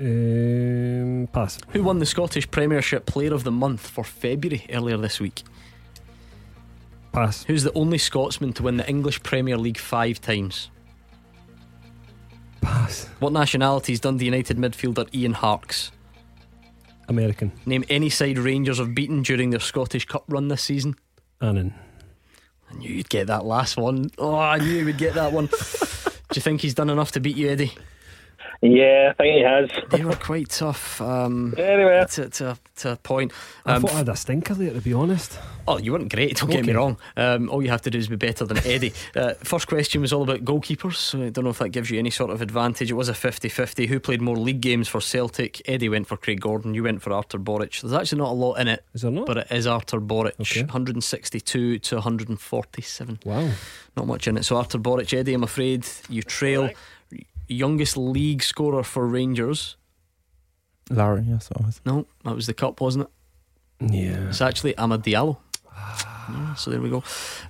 Um, pass.
Who won the Scottish Premiership Player of the Month for February earlier this week?
Pass.
Who's the only Scotsman to win the English Premier League five times?
Pass.
What nationality's Dundee United midfielder Ian Harkes?
American.
Name any side Rangers have beaten during their Scottish Cup run this season.
Annan.
I knew you'd get that last one. Oh, I knew you would get that one. Do you think he's done enough to beat you, Eddie?
Yeah, I think he has.
They were quite tough. Um,
Anyway,
to, to, to a point.
I
Um,
thought I had a stinker there, to be honest.
Oh, you weren't great, don't get me wrong. Um, all you have to do is be better than Eddie. Uh, first question was all about goalkeepers, so I don't know if that gives you any sort of advantage. It was a 50 50. Who played more league games for Celtic? Eddie went for Craig Gordon, you went for Artur Boruc. There's actually not a lot in it,
Is there not?
but it is Artur Boruc.
Okay.
162 to 147.
wow.
Not much in it. So Artur Boruc, Eddie, I'm afraid you trail. Youngest league scorer for Rangers.
Larry, yes, I was.
No, that was the cup, wasn't it?
Yeah.
It's actually Amad Diallo. Yeah, so there we go.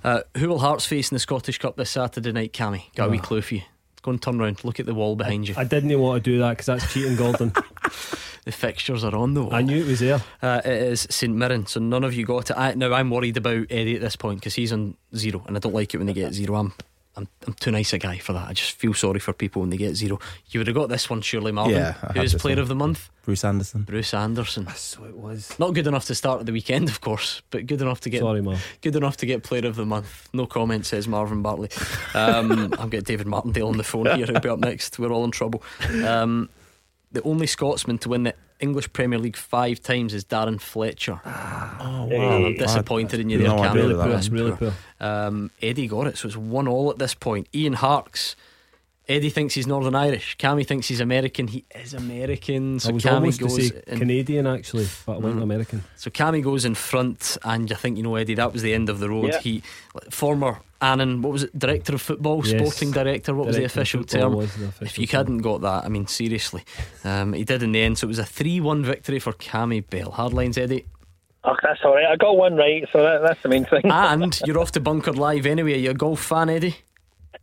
Uh, who will Hearts face in the Scottish Cup this Saturday night, Cammy? Got a wee
Ah.
clue for you. Go and turn round. Look at the wall behind you.
I didn't want to do that because that's cheating, Gordon.
the fixtures are on though.
I knew it was there.
Uh, it is St Mirren, so none of you got it. I, now I'm worried about Eddie at this point because he's on zero, and I don't like it when they get zero. I'm, I'm, I'm too nice a guy for that. I just feel sorry for people when they get zero. You would have got this one, surely, Marvin.
Yeah, I
Who
had
is
this
Player
one.
of the Month?
Bruce Anderson.
Bruce Anderson.
So it was.
Not good enough to start at the weekend, of course, but good enough to get.
Sorry, Marv.
Good enough to get Player of the Month. No comment, says Marvin Bartley. Um, I'm getting David Martindale on the phone here. He'll be up next. We're all in trouble. Um, the only Scotsman to win the English Premier League five times is Darren Fletcher.
Oh,
wow. I'm disappointed in you there,
No
Cam. Really poor. That's
Really poor.
Um, Eddie got it, so it's one all at this point. Ian Harkes. Eddie thinks he's Northern Irish. Cammy thinks he's American. He is American. So
I was
Cammy
almost to
goes
say
in-
Canadian actually, but I went
Mm.
American.
so Cammy goes in front, and I think you know Eddie. That was the end of the road.
Yeah.
He former Annan, what was it? Director of football,
Yes.
sporting director. What was the
Director of
official term?
was the
if
official
you hadn't got that, I mean seriously, um, he did in the end. So it was a three-one victory for Cammy Bell. Hardlines, Eddie.
Oh, that's all right. I got one right, so that, that's the main thing.
and you're off to Bunkered Live anyway. You're a golf fan, Eddie.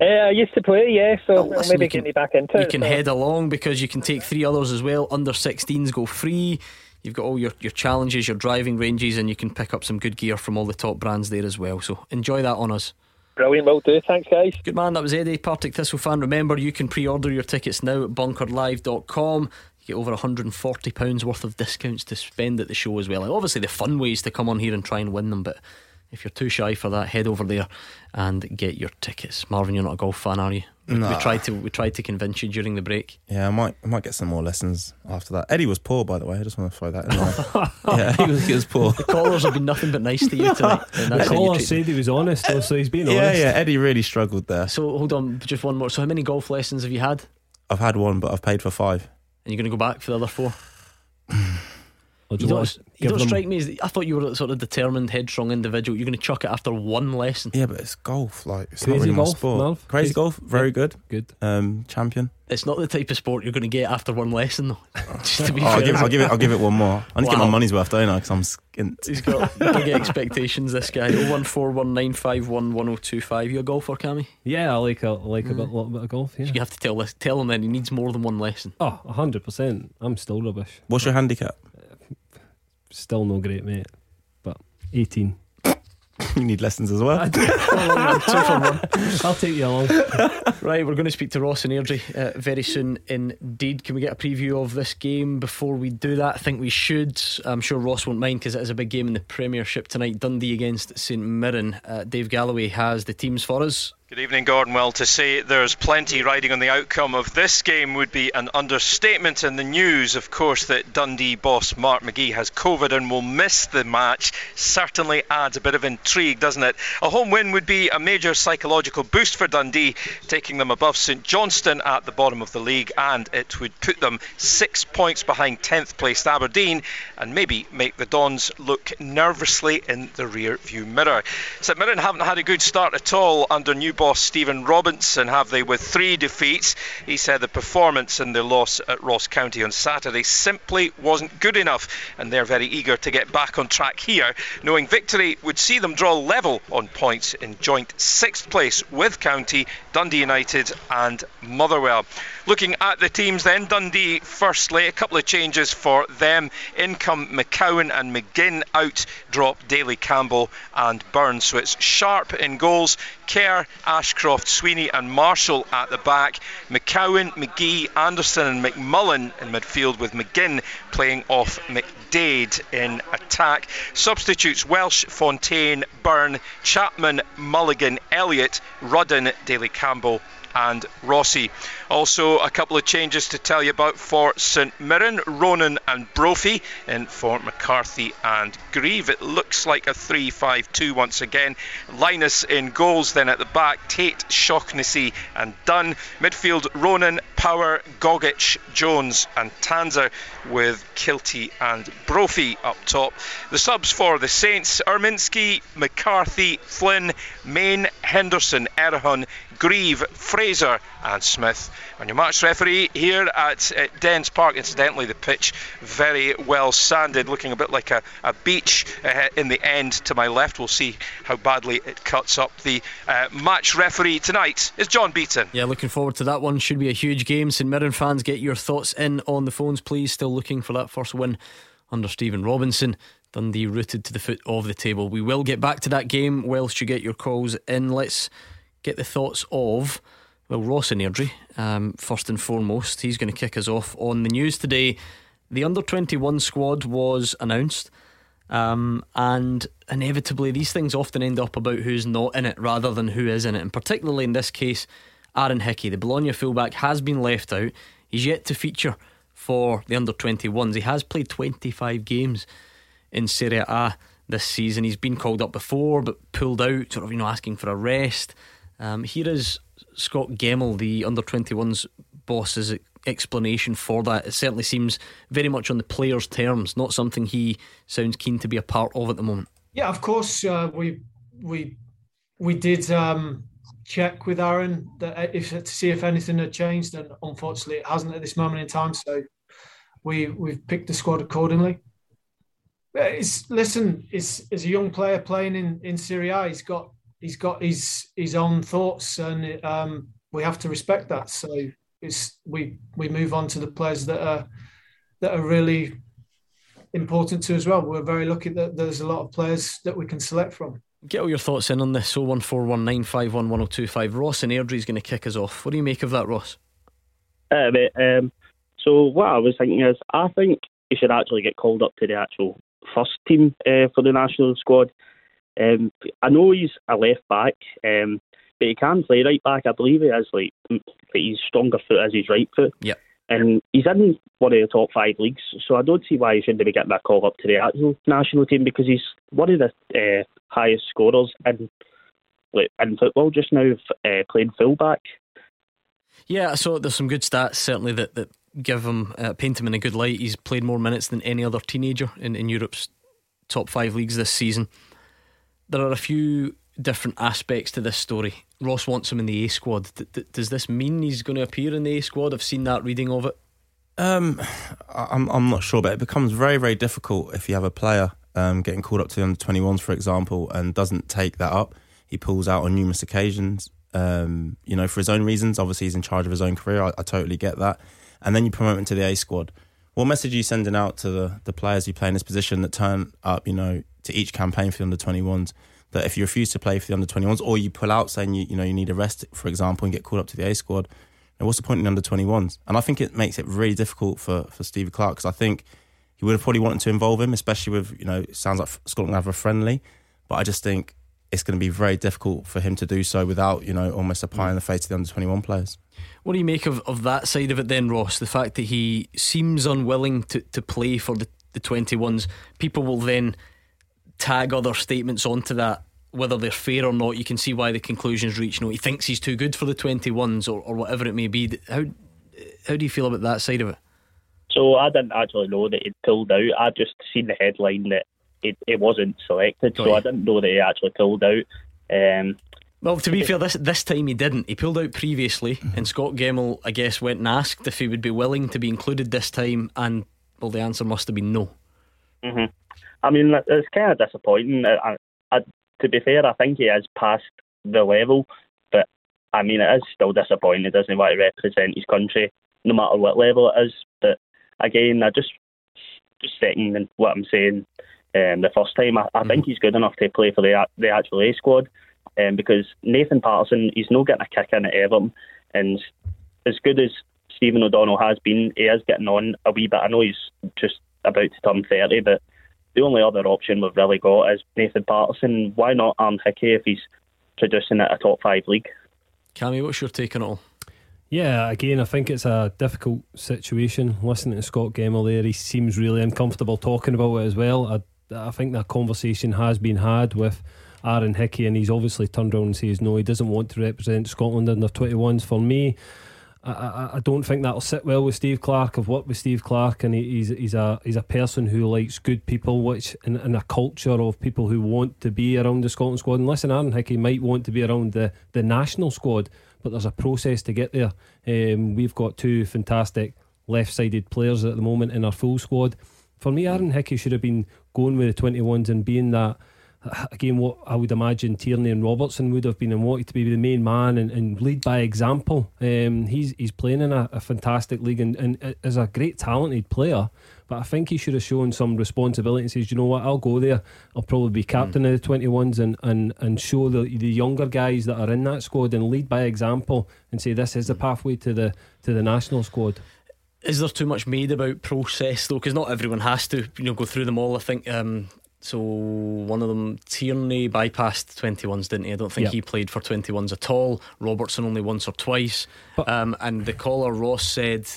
Uh, I used to play, yeah, so
Oh, listen,
maybe
you can-
get me back into
You
it.
can
so.
head along because you can take three others as well. Under 16s go free. You've got all your, your challenges, your driving ranges, and you can pick up some good gear from all the top brands there as well. So enjoy that on us.
Brilliant, will do. Thanks, guys.
Good man, that was Eddie, Partick Thistle fan. Remember, you can pre order your tickets now at bunkerlive.com. Get over £140 worth of discounts to spend at the show as well. Obviously, the fun ways to come on here and try and win them, but if you're too shy for that, head over there and get your tickets. Marvin, you're not a golf fan, are you? We, we tried to we tried to convince you during the break.
Yeah, I might I might get some more lessons after that. Eddie was poor, by the way. I just want to throw that in there. yeah, he was, he was poor.
The callers have been nothing but nice to you tonight. and
The
that's how you
caller said he was honest, though, so he's being
Yeah,
honest.
yeah. Eddie really struggled there.
So hold on, just one more. So how many golf lessons have you had?
I've had one, but I've paid for five.
And you're going to go back for the other four?
Or do
You
you
don't, you don't
them-
strike me as I thought you were a sort of determined, headstrong individual. You're going to chuck it after one lesson.
Yeah, but it's golf. Like it's
Crazy
not really my
golf,
sport.
Marv?
Crazy
Crazy-
golf, very good.
Good.
Um, champion.
It's not the type of sport you're going to get after one lesson, though. Just to be
Oh, I'll
fair.
give, I'll give it. I'll give it one more. I need to get my money's worth, don't I? Because I'm skint.
He's got big expectations. This guy. Oh one four one nine five one one zero two five. You a golfer, Cammy?
Yeah, I like a I like
Mm.
a bit, little bit of golf. Yeah.
You have to tell this, tell him then he needs more than one lesson.
Oh, hundred percent. I'm still rubbish.
What's your handicap?
Still no great, mate. But eighteen.
you need lessons as well.
Two for one.
I'll take you along.
Right, we're going to speak to Ross and Airdrie uh, very soon indeed. Can we get a preview of this game before we do that? I think we should. I'm sure Ross won't mind because it is a big game in the Premiership tonight. Dundee against St Mirren. Uh, Dave Galloway has the teams for us.
Good evening, Gordon. Well, to say there's plenty riding on the outcome of this game would be an understatement. And the news, of course, that Dundee boss Mark McGee has COVID and will miss the match certainly adds a bit of intrigue, doesn't it? A home win would be a major psychological boost for Dundee, taking them above St Johnstone at the bottom of the league, and it would put them six points behind 10th placed Aberdeen and maybe make the Dons look nervously in the rear view mirror. St Mirren haven't had a good start at all under new boss Stephen Robinson, have they, with three defeats? He said the performance in the loss at Ross County on Saturday simply wasn't good enough, and they're very eager to get back on track here, knowing victory would see them draw level on points in joint sixth place with County, Dundee United, and Motherwell. Looking at the teams then, Dundee firstly, a couple of changes for them. In come McCowan and McGinn out, drop Daly Campbell and Burns. So it's Sharp in goals, Kerr, Ashcroft, Sweeney, and Marshall at the back. McCowan, McGee, Anderson, and McMullan in midfield, with McGinn playing off McDade in attack. Substitutes Welsh, Fontaine, Byrne, Chapman, Mulligan, Elliott, Rudden, Daly Campbell, and Rossi. Also, a couple of changes to tell you about for St Mirren, Ronan and Brophy in for McCarthy and Grieve. It looks like a 3 5 2 once again. Linus in goals, then at the back, Tait, Shaughnessy, and Dunne. Midfield, Ronan, Power, Gogic, Jones, and Tanser with Kiltie and Brophy up top. The subs for the Saints Urminsky, McCarthy, Flynn, Main, Henderson, Erhun, Grieve, Fraser, and Smith. And your match referee here at, at Dens Park, incidentally, the pitch very well sanded, looking a bit like a, a beach uh, in the end to my left. We'll see how badly it cuts up. The uh, match referee tonight is John Beaton.
Yeah, looking forward to that one. Should be a huge game. St Mirren fans, get your thoughts in on the phones, please. Still looking for that first win under Stephen Robinson. Dundee rooted to the foot of the table. We will get back to that game whilst you get your calls in. Let's get the thoughts of, well, Ross and Airdrie, um, first and foremost. He's going to kick us off on the news today. The under 21 squad was announced. Um, and inevitably, these things often end up about who's not in it rather than who is in it. And particularly in this case, Aaron Hickey, the Bologna fullback, has been left out. He's yet to feature for the under 21s. He has played 25 games in Serie A this season. He's been called up before but pulled out, sort of, you know, asking for a rest. Um, here is Scot Gemmill, the under 21s boss's explanation for that. It certainly seems very much on the player's terms, not something he sounds keen to be a part of at the moment.
Yeah, of course, uh, we we we did um, check with Aaron that if to see if anything had changed, and unfortunately, it hasn't at this moment in time. So we we've picked the squad accordingly. It's listen, it's as a young player playing in in Serie A, he's got he's got his his own thoughts, and um, we have to respect that. So it's we we move on to the players that are that are really important to as well. We're very lucky that there's a lot of players that we can select from.
Get all your thoughts in on this 01419511025. Ross and Airdrie is going to kick us off. What do you make of that, Ross?
Uh, mate, um, so what I was thinking is, I think he should actually get called up to the actual first team uh, for the national squad. Um, I know he's a left back, um, but he can play right back. I believe he has like, his stronger foot as his right foot.
Yeah.
And he's in one of the top five leagues, so I don't see why he shouldn't be getting that call up to the actual national team because he's one of the uh, highest scorers in like, in football just now, uh, playing fullback.
Yeah, so there's some good stats certainly that that give him uh, paint him in a good light. He's played more minutes than any other teenager in, in Europe's top five leagues this season. There are a few different aspects to this story. Ross wants him in the A squad. D- d- does this mean he's going to appear in the A squad? I've seen that reading of it.
Um, I'm I'm not sure, but it becomes very very difficult if you have a player um, getting called up to the under 21s, for example, and doesn't take that up. He pulls out on numerous occasions. Um, you know, for his own reasons. Obviously, he's in charge of his own career. I, I totally get that. And then you promote him to the A squad. What message are you sending out to the, the players who play in this position that turn up, you know, to each campaign for the under 21s? That if you refuse to play for the under 21s or you pull out saying you, you know you need a rest, for example, and get called up to the A squad, and what's the point in the under 21s? And I think it makes it really difficult for, for Stevie Clarke because I think he would have probably wanted to involve him, especially with, you know, it sounds like Scotland have a friendly, but I just think it's going to be very difficult for him to do so without, you know, almost a pie in the face to the under 21 players.
What do you make of, of that side of it then, Ross? The fact that he seems unwilling to, to play for the, the 21s. People will then tag other statements onto that, whether they're fair or not. You can see why the conclusion's reached. You know, he thinks he's too good for the 21s or, or whatever it may be. How, how do you feel about that side of it?
So I didn't actually know that he'd pulled out. I just seen the headline that it, it wasn't selected, so I didn't know that he actually pulled out. Um,
well, to be fair, this this time he didn't. He pulled out previously, and Scot Gemmill, I guess, went and asked if he would be willing to be included this time, and well, the answer must have been no.
hmm I mean, it's kind of disappointing. I, I, to be fair, I think he is past the level, but I mean, it is still disappointing. He doesn't want to represent his country, no matter what level it is. But again, I just just second what I'm saying. Um, the first time, I, I think he's good enough to play for the the actual A squad, um, because Nathan Patterson, he's not getting a kick in at Everton, and as good as Stephen O'Donnell has been, he is getting on a wee bit. I know he's just about to turn thirty, but the only other option we've really got is Nathan Patterson. Why not Aaron Hickey if he's producing at a top five league?
Cammy, what's your take on it all?
Yeah, again, I think it's a difficult situation. Listening to Scot Gemmill there, he seems really uncomfortable talking about it as well. I, I think that conversation has been had with Aaron Hickey, and he's obviously turned around and says no, he doesn't want to represent Scotland under 21s. For me, I, I, don't think that'll sit well with Steve Clarke. I've worked with Steve Clarke, and he, he's he's a he's a person who likes good people, which in, in a culture of people who want to be around the Scotland squad. And listen, Aaron Hickey might want to be around the the national squad, but there's a process to get there. Um, we've got two fantastic left-sided players at the moment in our full squad. For me, Aaron Hickey should have been going with the twenty ones and being that again, what I would imagine Tierney and Robertson would have been and wanted to be the main man and, and lead by example. Um, he's he's playing in a, a fantastic league and, and is a great talented player. But I think he should have shown some responsibility and says, you know what, I'll go there. I'll probably be captain mm. of the 21s and, and, and show the, the younger guys that are in that squad and lead by example and say this is the pathway to the to the national squad.
Is there too much made about process though? Because not everyone has to, you know, go through them all. I think um, so one of them, Tierney, bypassed 21s, didn't he? I don't think yep. he played for 21s at all. Robertson only once or twice. Um, and the caller, Ross, said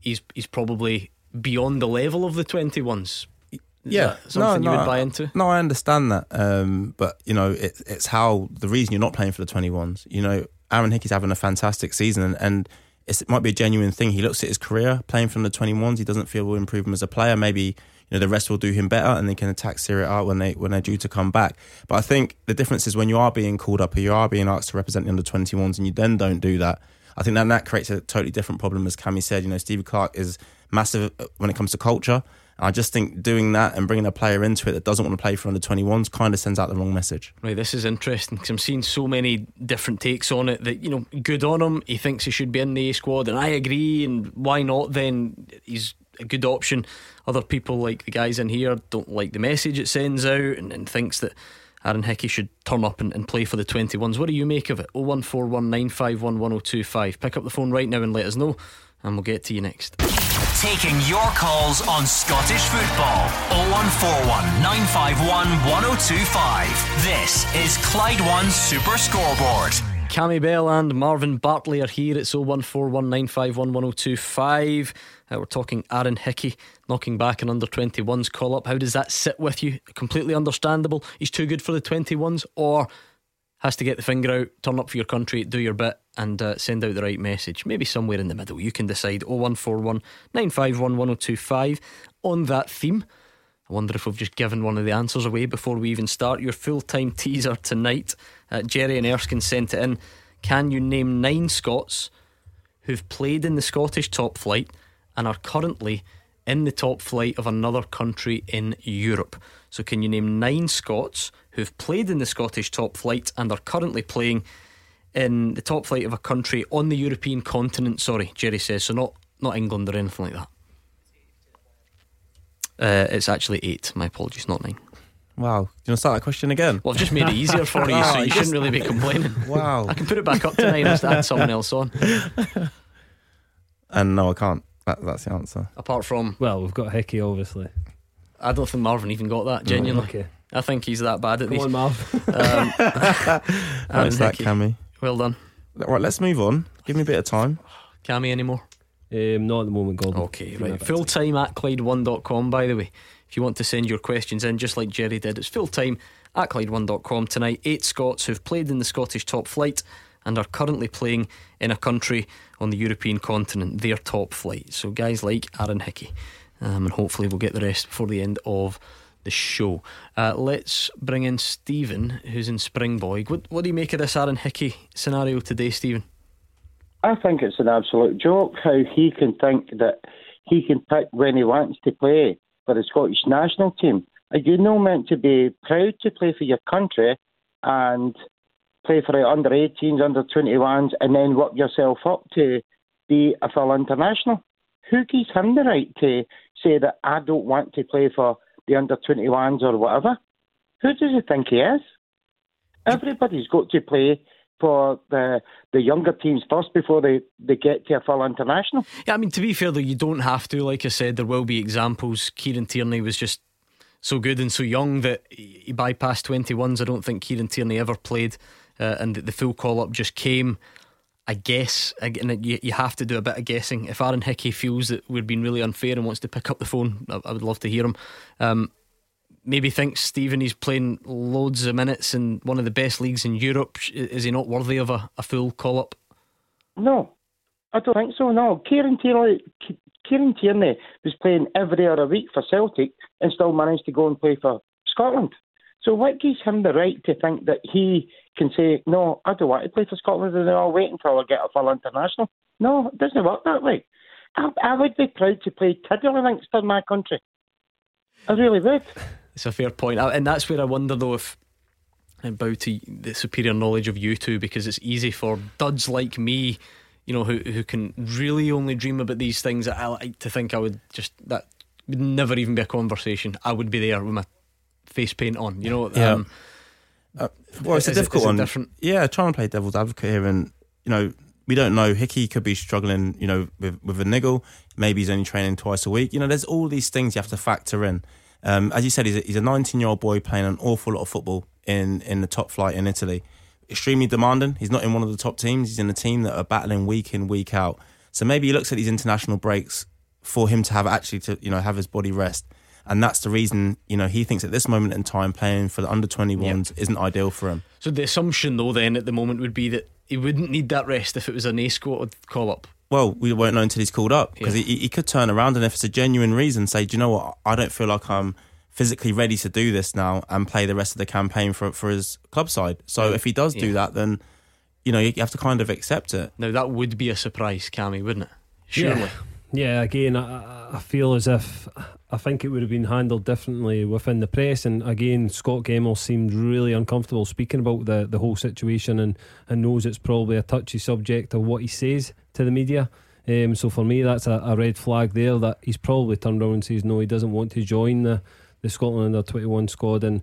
he's, he's probably beyond the level of the 21s. Is
yeah,
something
no,
you would buy into?
No, I understand that. Um, but, you know, it, it's how the reason you're not playing for the 21s. You know, Aaron Hickey's having a fantastic season and, and it might be a genuine thing. He looks at his career playing from the 21s. He doesn't feel will improve him as a player. Maybe you know the rest will do him better and they can attack Serie A when they when they're due to come back. But I think the difference is when you are being called up or you are being asked to represent the under 21s and you then don't do that. I think that that creates a totally different problem. As Cammy said, you know, Stevie Clarke is massive uh, when it comes to culture. I just think doing that and bringing a player into it that doesn't want to play for under 21s kind of sends out the wrong message.
Right, this is interesting because I'm seeing so many different takes on it that, you know, good on him. He thinks he should be in the A squad, and I agree. And why not then? He's a good option. Other people, like the guys in here, don't like the message it sends out and, and thinks that Aaron Hickey should turn up and, and, play for the 21s. What do you make of it? 01419511025. Pick up the phone right now and let us know, and we'll get to you next.
Taking your calls on Scottish football. 0141 951 1025. This is Clyde One Super Scoreboard.
Cammy Bell and Marvin Bartley are here. It's 01419511025. Uh, we're talking Aaron Hickey knocking back an under 21s call up. How does that sit with you? Completely understandable. He's too good for the 21s, or has to get the finger out, turn up for your country, do your bit, and uh, send out the right message. Maybe somewhere in the middle. You can decide 0141 951 1025 on that theme. I wonder if we've just given one of the answers away before we even start. Your full time teaser tonight. Uh, Jerry and Erskine sent it in. Can you name nine Scots who've played in the Scottish top flight and are currently in the top flight of another country in Europe? So, can you name nine Scots who've played in the Scottish top flight and are currently playing in the top flight of a country on the European continent? Sorry, Jerry says. So, not, not England or anything like that. Uh, it's actually eight. My apologies, not nine.
Wow. Do you want to start that question again?
Well, I've just made it easier for you, so you shouldn't really be complaining.
Wow.
I can put it back up to nine and add someone else on.
And no, I can't. That, that's the answer.
Apart from.
Well, we've got Hickey, obviously.
I don't think Marvin even got that, genuinely.
okay.
I think he's that bad at
Come
these.
on, Marv.
Um,
Thanks that, Cammy.
Well done.
Right, let's move on. Give me a bit of time.
Cammy anymore?
Um, not at the moment, Gordon.
Okay, right. Full time at Clyde1.com, by the way. If you want to send your questions in, just like Jerry did, it's full time at Clyde1.com tonight. Eight Scots who've played in the Scottish top flight and are currently playing in a country on the European continent, their top flight. So, guys like Aaron Hickey. Um, and hopefully, we'll get the rest before the end of the show. Uh, let's bring in Stephen, who's in Springburn. What, what do you make of this Aaron Hickey scenario today, Stephen?
I think it's an absolute joke how he can think that he can pick when he wants to play for the Scottish national team. Are you not meant to be proud to play for your country and play for the under 18s, under 21s, and then work yourself up to be a full international? Who gives him the right to say that I don't want to play for the under 21s or whatever? Who does he think he is? Everybody's got to play for the the younger teams first before they, they get to a full international.
Yeah, I mean, to be fair though, you don't have to. Like I said, there will be examples. Kieran Tierney was just so good and so young that he bypassed 21s. I don't think Kieran Tierney ever played, uh, and the full call up just came. I guess again, you, you have to do a bit of guessing. If Aaron Hickey feels that we're being really unfair and wants to pick up the phone, I, I would love to hear him. Um, maybe thinks Stephen he's playing loads of minutes in one of the best leagues in Europe. Is he not worthy of a, a full call up?
No, I don't think so. No, Kieran Tierney, Kieran Tierney was playing every other week for Celtic and still managed to go and play for Scotland. So what gives him the right to think that he can say, no, I don't want to play for Scotland and I'll wait until I get a full international? No, it doesn't work that way. I, I would be proud to play Tiddlywinks in my country. I really would.
It's a fair point. And that's where I wonder, though, if I'm about to the superior knowledge of you two, because it's easy for duds like me, you know, who, who can really only dream about these things. I like to think I would just, that would never even be a conversation. I would be there with my face paint on, you know.
Yeah. Um, uh, well, it's a difficult
it,
one.
Different?
Yeah, trying to play devil's advocate here, and you know, we don't know. Hickey could be struggling, you know, with with a niggle. Maybe he's only training twice a week. You know, there's all these things you have to factor in. Um, as you said, he's a, he's a 19 year old boy playing an awful lot of football in in the top flight in Italy. Extremely demanding. He's not in one of the top teams. He's in a team that are battling week in week out. So maybe he looks at these international breaks for him to have actually to you know have his body rest and that's the reason you know he thinks at this moment in time playing for the under 21s yep. isn't ideal for him.
So the assumption though then at the moment would be that he wouldn't need that rest if it was an A squad call up.
Well, we won't know until he's called up because yeah. he, he could turn around and if it's a genuine reason, say, do you know what? I don't feel like I'm physically ready to do this now and play the rest of the campaign for for his club side. So if he does do that, then you know you have to kind of accept it.
Now that would be a surprise, Cammy, wouldn't it? Surely.
Yeah. Yeah, again, I, I feel as if I think it would have been handled differently within the press. And again, Scot Gemmill seemed really uncomfortable speaking about the, the whole situation and, and knows it's probably a touchy subject of what he says to the media. Um, so for me, that's a, a, red flag there that he's probably turned around and says no, he doesn't want to join the, the Scotland under 21 squad. And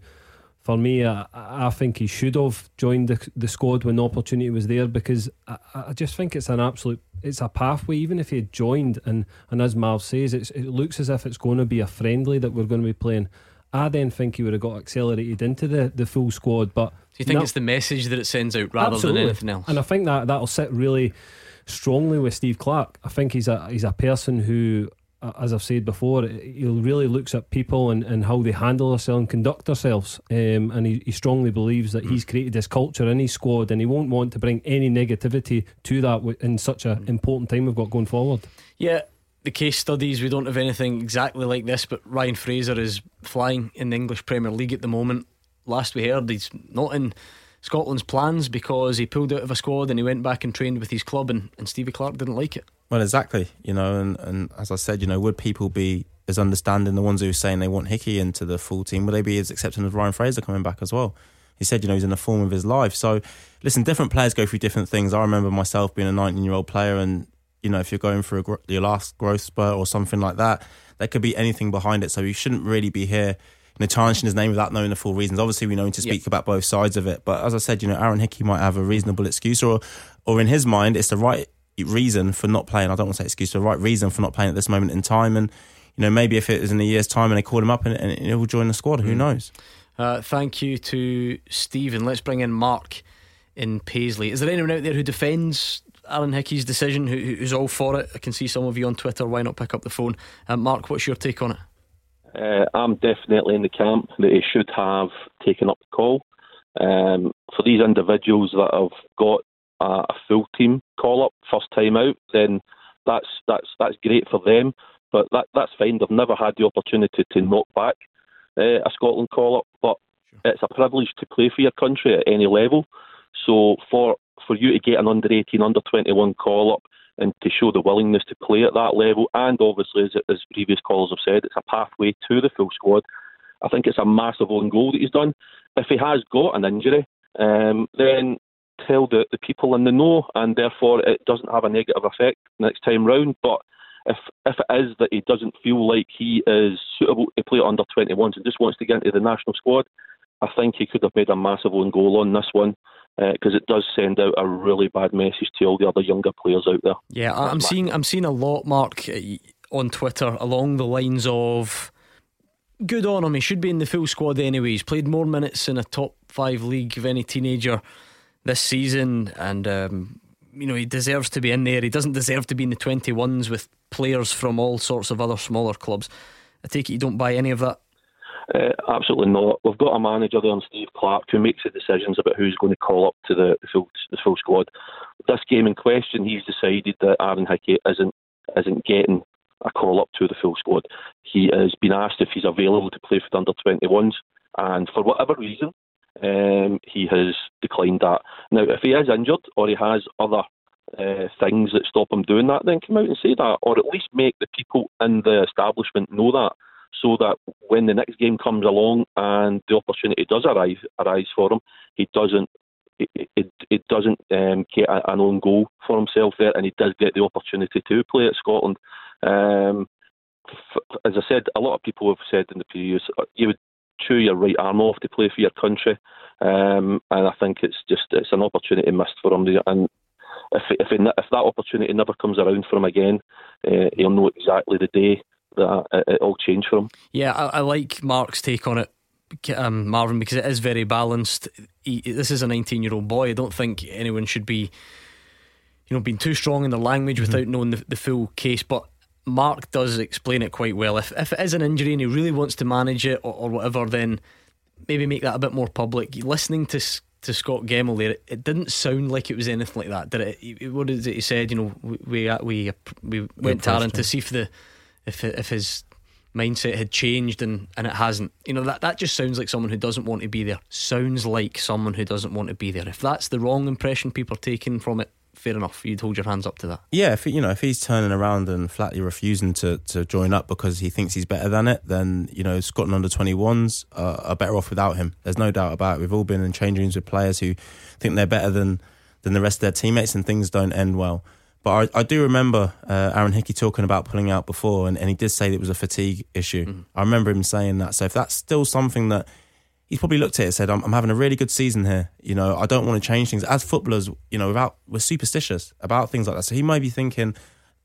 for me, I, I think he should have joined the, the squad when the opportunity was there because I, I just think it's an absolute it's a pathway. Even if he had joined and and as Marv says, it looks as if it's going to be a friendly that we're going to be playing. I then think he would have got accelerated into the, the full squad. But do
you think it's the message that it sends out rather absolutely. than anything else?
And I think that that'll sit really strongly with Steve Clarke. I think he's a he's a person who as I've said before, he really looks at people and, and how they handle themselves and conduct themselves. Um, and he, he strongly believes that he's created this culture in his squad and he won't want to bring any negativity to that in such an important time we've got going forward.
Yeah, the case studies, we don't have anything exactly like this, but Ryan Fraser is flying in the English Premier League at the moment. Last we heard, he's not in Scotland's plans because he pulled out of a squad and he went back and trained with his club, and, and Stevie Clarke didn't like it.
Well, exactly. You know, and, and as I said, you know, would people be as understanding the ones who are saying they want Hickey into the full team? Would they be as accepting of Ryan Fraser coming back as well? He said, you know, he's in the form of his life. So, listen, different players go through different things. I remember myself being a 19 year old player, and you know, if you're going through a, your last growth spurt or something like that, there could be anything behind it. So, you shouldn't really be here you know, tarnishing his name without knowing the full reasons. Obviously, we know him to speak yep. about both sides of it. But as I said, you know, Aaron Hickey might have a reasonable excuse, or, or in his mind, it's the right reason for not playing. I don't want to say excuse, the right reason for not playing at this moment in time. And you know, maybe if it was in a year's time and they called him up and, and he will join the squad, who mm. knows?
Uh, thank you to Stephen. Let's bring in Mark in Paisley. Is there anyone out there who defends Aaron Hickey's decision, who, who's all for it? I can see some of you on Twitter. Why not pick up the phone? Uh, Mark, what's your take on it?
Uh, I'm definitely in the camp that he should have taken up the call. Um, for these individuals that have got a, a full team call up first time out, then that's that's that's great for them. But that that's fine. They've never had the opportunity to knock back uh, a Scotland call up, but sure. it's a privilege to play for your country at any level. So for for you to get an under 18, under 21 call up and to show the willingness to play at that level, and obviously, as, as previous callers have said, it's a pathway to the full squad. I think it's a massive own goal that he's done. If he has got an injury, um, then tell the, the people in the know, and therefore it doesn't have a negative effect next time round. But if if it is that he doesn't feel like he is suitable to play under 21s and just wants to get into the national squad, I think he could have made a massive own goal on this one because uh, it does send out a really bad message to all the other younger players out there.
Yeah, I'm seeing I'm seeing a lot, Mark, uh, on Twitter along the lines of good on him. He should be in the full squad anyway. He's played more minutes in a top five league of any teenager this season, and um, you know he deserves to be in there. He doesn't deserve to be in the twenty ones with players from all sorts of other smaller clubs. I take it you don't buy any of that.
Uh, absolutely not. We've got a manager there, Steve Clarke, who makes the decisions about who's going to call up to the, the full the full squad. This game in question, he's decided that Aaron Hickey isn't isn't getting a call up to the full squad. He has been asked if he's available to play for the under 21s, and for whatever reason, um, he has declined that. Now, if he is injured or he has other uh, things that stop him doing that, then come out and say that, or at least make the people in the establishment know that, so that when the next game comes along and the opportunity does arrive arise for him, he doesn't. It, it, it doesn't um, get an own goal for himself there, and he does get the opportunity to play at Scotland. Um, as I said, a lot of people have said in the previous, uh, you would chew your right arm off to play for your country, um, and I think it's just it's an opportunity missed for him. And if if, if that opportunity never comes around for him again, uh, he'll know exactly the day that it, it all changed for him.
Yeah, I, I like Mark's take on it. Um, Marvin, because it is very balanced. He, this is a 19 year old boy. I don't think anyone should be, you know, being too strong in the language mm-hmm. without knowing the, the full case. But Mark does explain it quite well. If if it is an injury and he really wants to manage it or, or whatever, then maybe make that a bit more public. Listening to to Scot Gemmill there, it, it didn't sound like it was anything like that, did it? What is it he said? You know, we we we, we went to Aaron to see if the if if his mindset had changed and, and it hasn't. You know, that, that just sounds like someone who doesn't want to be there. Sounds like someone who doesn't want to be there. If that's the wrong impression people are taking from it, fair enough. You'd hold your hands up to that.
Yeah, if you know if he's turning around and flatly refusing to, to join up because he thinks he's better than it, then you know Scotland under twenty ones are, are better off without him. There's no doubt about it. We've all been in change rooms with players who think they're better than than the rest of their teammates, and things don't end well. But I, I do remember uh, Aaron Hickey talking about pulling out before, and, and he did say that it was a fatigue issue. Mm. I remember him saying that. So if that's still something that he's probably looked at it and said, I'm, I'm, having a really good season here. You know, I don't want to change things. As footballers, you know, without we're superstitious about things like that. So he might be thinking,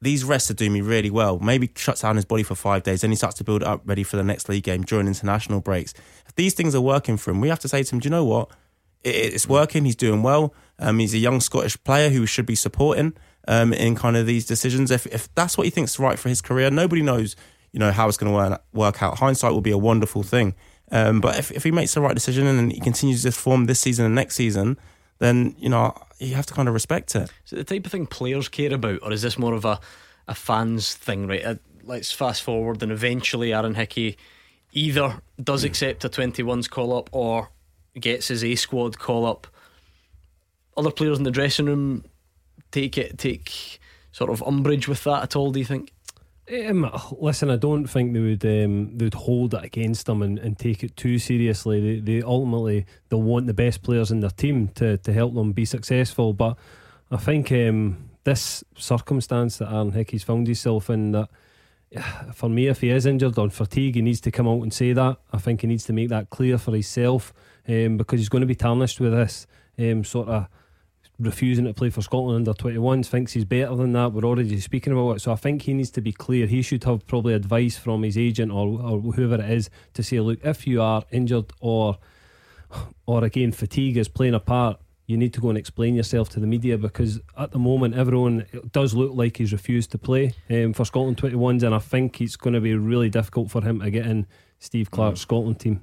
these rests are doing me really well. Maybe shuts down his body for five days, then he starts to build up ready for the next league game during international breaks. If these things are working for him, we have to say to him, do you know what? It, it's working. He's doing well. Um, he's a young Scottish player who should be supporting um, in kind of these decisions. If if that's what he thinks is right for his career, nobody knows, you know, how it's going to work, work out. Hindsight will be a wonderful thing. Um, but if, if he makes the right decision and he continues this form this season and next season, then you know you have to kind of respect it.
Is it the type of thing players care about, or is this more of a a fans thing? Right. Uh, let's fast forward, and eventually Aaron Hickey either does mm. accept a 21s call up or gets his A squad call up. Other players in the dressing room take it take sort of umbrage with that at all? Do you think?
Um, listen, I don't think they would um, they would hold it against them and, and take it too seriously. They, they ultimately they want the best players in their team to, to help them be successful. But I think um, this circumstance that Aaron Hickey's found himself in that for me, if he is injured on fatigue, he needs to come out and say that. I think he needs to make that clear for himself um, because he's going to be tarnished with this um, sort of refusing to play for Scotland under 21s, thinks he's better than that. We're already speaking about it. So I think he needs to be clear. He should have probably advice from his agent or, or whoever it is to say, look, if you are injured or or again fatigue is playing a part, you need to go and explain yourself to the media because at the moment everyone it does look like he's refused to play um, for Scotland 21s and I think it's going to be really difficult for him to get in Steve Clarke's mm. Scotland team.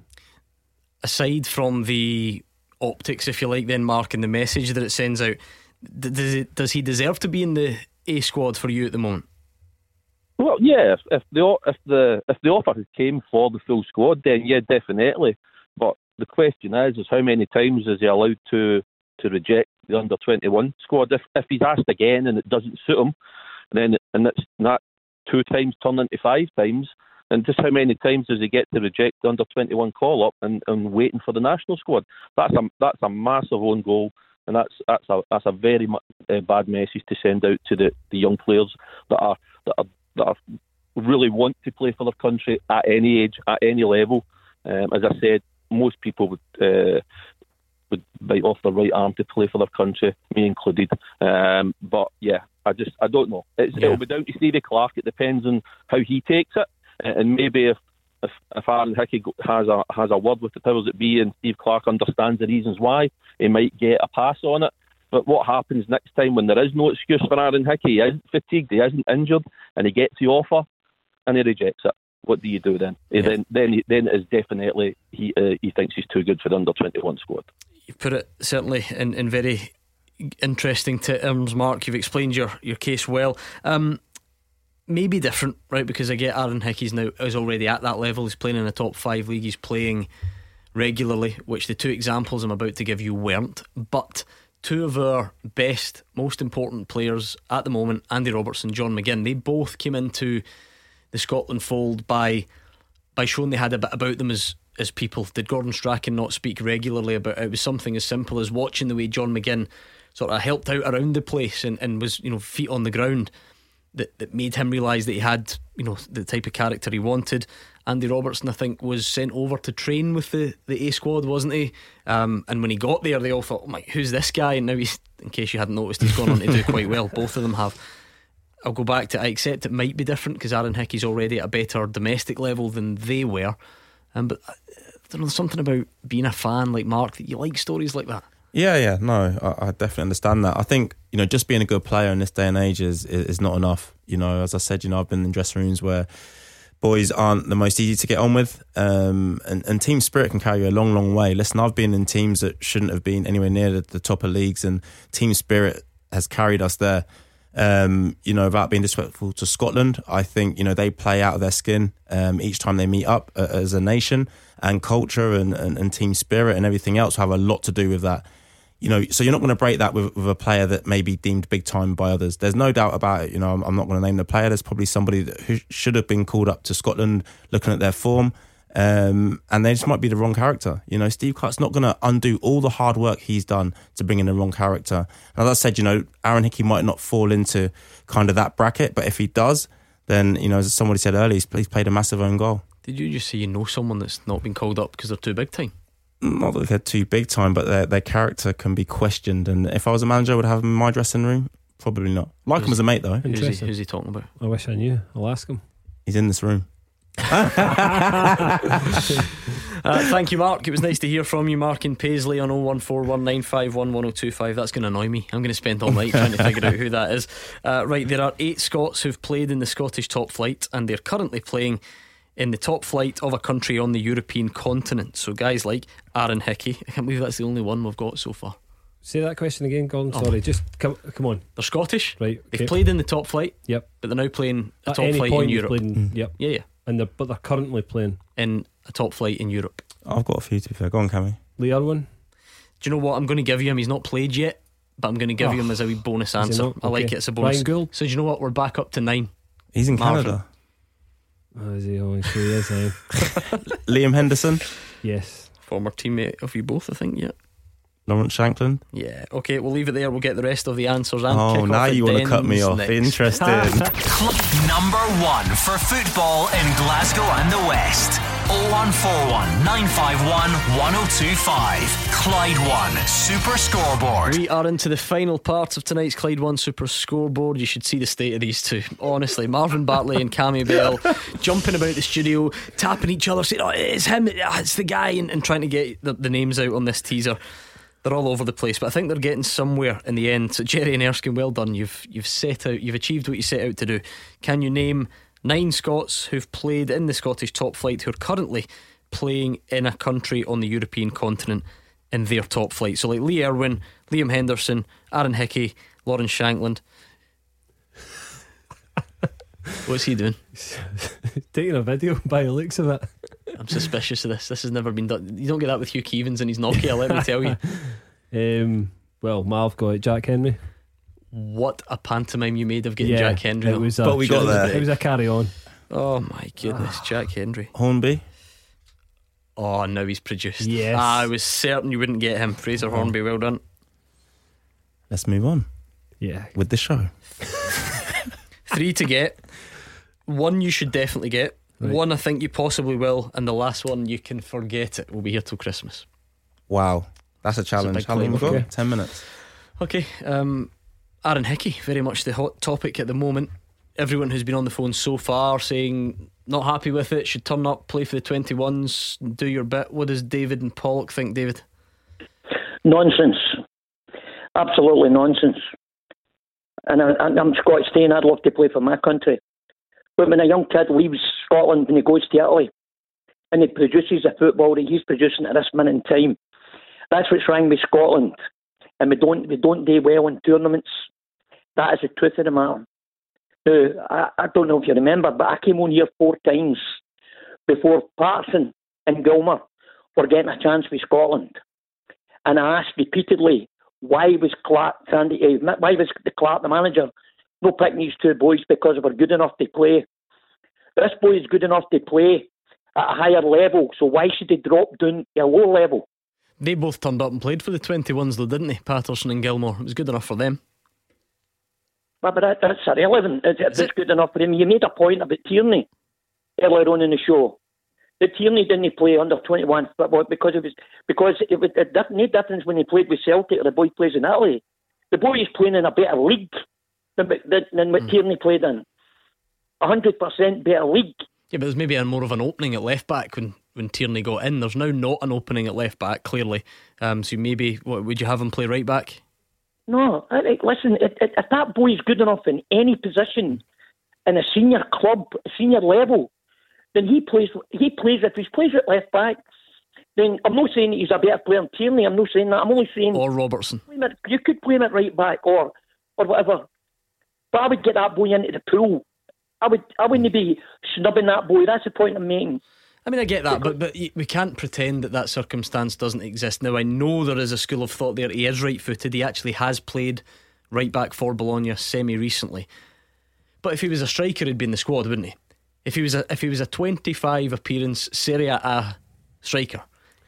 Aside from the optics, if you like, then Mark, and the message that it sends out. Does it, does he deserve to be in the A squad for you at the moment?
Well, yeah. If, if the if the if the offer came for the full squad, then yeah, definitely. But the question is, is how many times is he allowed to to reject the under twenty one squad? If if he's asked again and it doesn't suit him, then and it's not two times turn into five times, and just how many times does he get to reject the under 21 call up and, and waiting for the national squad? That's a that's a massive own goal, and that's that's a that's a very uh, bad message to send out to the, the young players that are that are that are really want to play for their country at any age, at any level. Um, as I said, most people would uh, would bite off their right arm to play for their country, me included. Um, but yeah, I just I don't know. Yeah. It'll be down to Stevie Clarke. It depends on how he takes it and maybe if if, if Aaron Hickey has a has a word with the powers that be and Steve Clarke understands the reasons why, he might get a pass on it. But what happens next time when there is no excuse for Aaron Hickey? He isn't fatigued, he isn't injured, and he gets the offer and he rejects it. what do you do then? Yeah. Then then then it is definitely he uh, he thinks he's too good for the under twenty one squad.
You've put it certainly in, in very interesting terms, Mark. You've explained your, your case well. Um, maybe different, right? Because I get Aaron Hickey's now is already at that level. He's playing in a top five league. He's playing regularly, which the two examples I'm about to give you weren't. But two of our best, most important players at the moment, Andy Robertson, and John McGinn, they both came into the Scotland fold by by showing they had a bit about them as as people. Did Gordon Strachan not speak regularly about it? It was something as simple as watching the way John McGinn sort of helped out around the place and, and was, you know, feet on the ground that, that made him realise that he had, you know, the type of character he wanted. Andy Robertson, I think, was sent over to train with the, the A squad, wasn't he? Um, and when he got there, they all thought, oh my, who's this guy? And now he's, in case you hadn't noticed, he's gone on to do quite well. Both of them have. I'll go back to, I accept it might be different because Aaron Hickey's already at a better domestic level than they were. Um, but uh, don't know, something about being a fan like Mark that you like stories like that.
Yeah, yeah, no, I, I, definitely understand that. I think you know, just being a good player in this day and age is, is, not enough. You know, as I said, you know, I've been in dressing rooms where boys aren't the most easy to get on with, um, and, and team spirit can carry you a long, long way. Listen, I've been in teams that shouldn't have been anywhere near the, the top of leagues, and team spirit has carried us there. Um, you know, without being disrespectful to Scotland, I think you know they play out of their skin um, each time they meet up uh, as a nation, and culture and, and, and, team spirit and everything else have a lot to do with that. You know, so you're not going to break that with, with, a player that may be deemed big time by others. There's no doubt about it. You know, I'm, I'm not going to name the player. There's probably somebody that, who should have been called up to Scotland, looking at their form. Um, and they just might be the wrong character. You know, Steve Clarke's not going to undo all the hard work he's done to bring in the wrong character. And as I said, you know, Aaron Hickey might not fall into kind of that bracket, but if he does, then, you know, as somebody said earlier, he's, he's played a massive own goal.
Did you just say you know someone that's not been called up because they're too big time?
Not that they're too big time, but their, their character can be questioned. And if I was a manager, I would have him in my dressing room. Probably not. Like who's, him as a mate, though.
Who's he, who's he talking about?
I wish I knew. I'll ask him.
He's in this room.
uh, thank you, Mark. It was nice to hear from you, Mark in Paisley on 01419511025. That's going to annoy me. I'm going to spend all night trying to figure out who that is. Uh, right, there are eight Scots who've played in the Scottish top flight, and they're currently playing in the top flight of a country on the European continent. So, guys like Aaron Hickey, I can't believe that's the only one we've got so far.
Say that question again, Gordon. Oh. Sorry, just come, come on.
They're Scottish,
right?
Okay. They've played in the top flight,
yep,
but they're now playing a At top flight in Europe.
Playing, mm. Yep,
yeah, yeah
and they're, but they're currently playing
in a top flight in Europe.
I've got a few to be fair. Go on, Cammy.
Lee Erwin.
Do you know what I'm going to give you him? He's not played yet, but I'm going to give oh, you him as a wee bonus answer. Okay. I like it It's a bonus.
Ryan Gauld.
So do you know what? We're back up to nine.
He's in Marvin. Canada.
Oh, is he? Oh, sure he is. Eh?
Liam Henderson.
Yes.
Former teammate of you both, I think. Yeah.
Lawrence Shankland.
Yeah, okay, we'll leave it there. We'll get the rest of the answers. And
oh, now you want to cut me off.
Next.
Interesting.
Number one for football in Glasgow and the West. 0141 951 1025. Clyde One Super Scoreboard.
We are into the final part of tonight's Clyde One Super Scoreboard. You should see the state of these two. Honestly, Marvin Bartley and Cammy Bell jumping about the studio, tapping each other, saying, Oh, it's him, it's the guy, and, and trying to get the, the names out on this teaser they're all over the place, but I think they're getting somewhere in the end. So Jerry and Erskine, well done. You've you've set out, you've achieved what you set out to do. Can you name nine Scots who've played in the Scottish top flight who are currently playing in a country on the European continent in their top flight? So like Lee Erwin, Liam Henderson, Aaron Hickey, Lawrence Shankland. What's he doing?
Taking a video by the looks of it.
I'm suspicious of this. This has never been done. You don't get that with Hugh Keevins and his Nokia, let me tell you.
Um, well, Marv got it, Jack Hendry.
What a pantomime you made of getting yeah, Jack Hendry.
It was a,
but we got there.
It was a carry on.
Oh my goodness, Jack Hendry.
Hornby.
Oh, now he's produced.
Yes.
I was certain you wouldn't get him. Fraser oh. Hornby, well done.
Let's move on.
Yeah.
With the show.
Three to get. One you should definitely get. Right. One I think you possibly will, and the last one you can forget it. We'll be here till Christmas.
Wow, that's a challenge. A How long we got? Okay. Ten minutes.
Okay. Um, Aaron Hickey, very much the hot topic at the moment. Everyone who's been on the phone so far saying not happy with it, should turn up, play for the 21s, do your bit. What does David and Pollok think, David?
Nonsense. Absolutely nonsense. And I, am Scott Stein, I'd love to play for my country.
But when a young kid leaves Scotland and he goes to Italy and he produces the football that he's producing at this minute in time, that's what's wrong with Scotland. And we don't we don't do well in tournaments. That is the truth of the matter. Now, I, I don't know if you remember, but I came on here four times before Parson and Gilmour were getting a chance with Scotland. And I asked repeatedly, why was Clark, Sandy, uh, why was the Clark, the manager, no picking these two boys because they were good enough to play? This boy is good enough to play at a higher level, so why should he drop down to a low level?
They both turned up and played for the 21s, though, didn't they? Patterson and Gilmour. It was good enough for them.
But, but that, that's irrelevant. It's, it's good enough for him. You made a point about Tierney earlier on in the show. The Tierney didn't play under 21 but because it was because it was it made difference when he played with Celtic or the boy plays in Italy. The boy is playing in a better league than, than, than what mm. Tierney played in. A hundred percent better league.
Yeah, but there's maybe a more of an opening at left back when, when Tierney got in. There's now not an opening at left back, clearly. Um, so maybe what would you have him play right back?
No, I, I, listen. If, if that boy is good enough in any position in a senior club, senior level, then he plays. He plays if he plays at left back. Then I'm not saying he's a better player than Tierney. I'm not saying that. I'm only saying
or Robertson.
You could play him at right back or or whatever. But I would get that boy into the pool. I would. I wouldn't be snubbing that boy. That's the point I'm making.
I mean, I get that, but but we can't pretend that that circumstance doesn't exist. Now, I know there is a school of thought there. He is right-footed. He actually has played right back for Bologna semi recently. But if he was a striker, he'd be in the squad, wouldn't he? If he was a if he was a 25 appearance Serie A striker,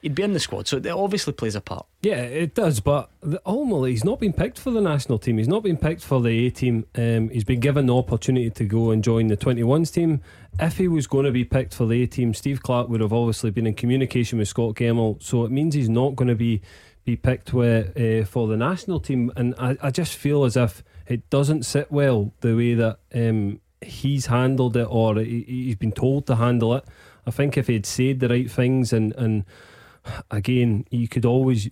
he'd be in the squad. So it obviously plays a part.
Yeah, it does. But ultimately, he's not been picked for the national team. He's not been picked for the A team. Um, he's been given the opportunity to go and join the 21s team. If he was going to be picked for the A team, Steve Clarke would have obviously been in communication with Scot Gemmill. So it means he's not going to be be picked with, uh, for the national team. And I, I just feel as if it doesn't sit well the way that um, he's handled it or he's been told to handle it. I think if he'd said the right things and and again, you could always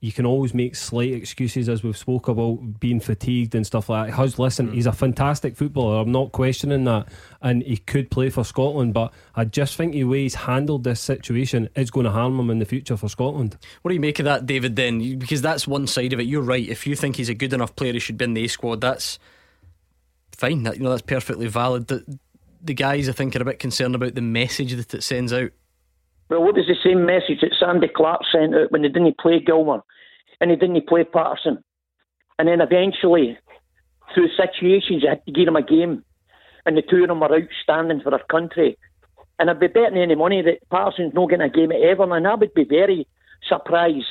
you can always make slight excuses as we've spoke about being fatigued and stuff like that. Huz, listen, mm. he's a fantastic footballer. I'm not questioning that, and he could play for Scotland. But I just think the way he's handled this situation is going to harm him in the future for Scotland.
What do you make of that, David? Then, because that's one side of it. You're right. If you think he's a good enough player, he should be in the A squad. That's fine. That you know that's perfectly valid. The, the guys I think are a bit concerned about the message that it sends out.
Well, what was the same message that Sandy Clark sent out when they didn't play Gilmour and they didn't play Patterson, and then eventually through situations they had to give him a game, and the two of them were outstanding for their country. And I'd be betting any money that Patterson's not getting a game at Everton, and I would be very surprised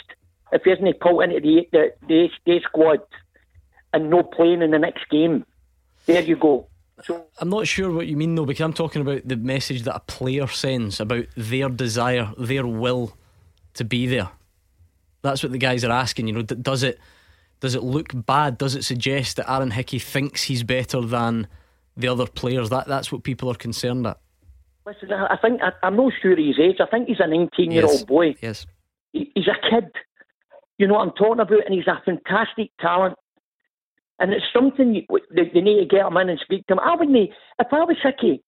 if he isn't called into the the, the, the squad and no playing in the next game. There you go. So,
I'm not sure what you mean though, because I'm talking about the message that a player sends about their desire, their will to be there. That's what the guys are asking. You know, does it does it look bad? Does it suggest that Aaron Hickey thinks he's better than the other players? That that's what people are concerned at.
Listen, I think I, am not sure his age. I think he's a 19 year old boy.
Yes,
he, he's a kid. You know what I'm talking about, and he's a fantastic talent. And it's something you, need to get him in and speak to them. I wouldn't, if I was Hickey,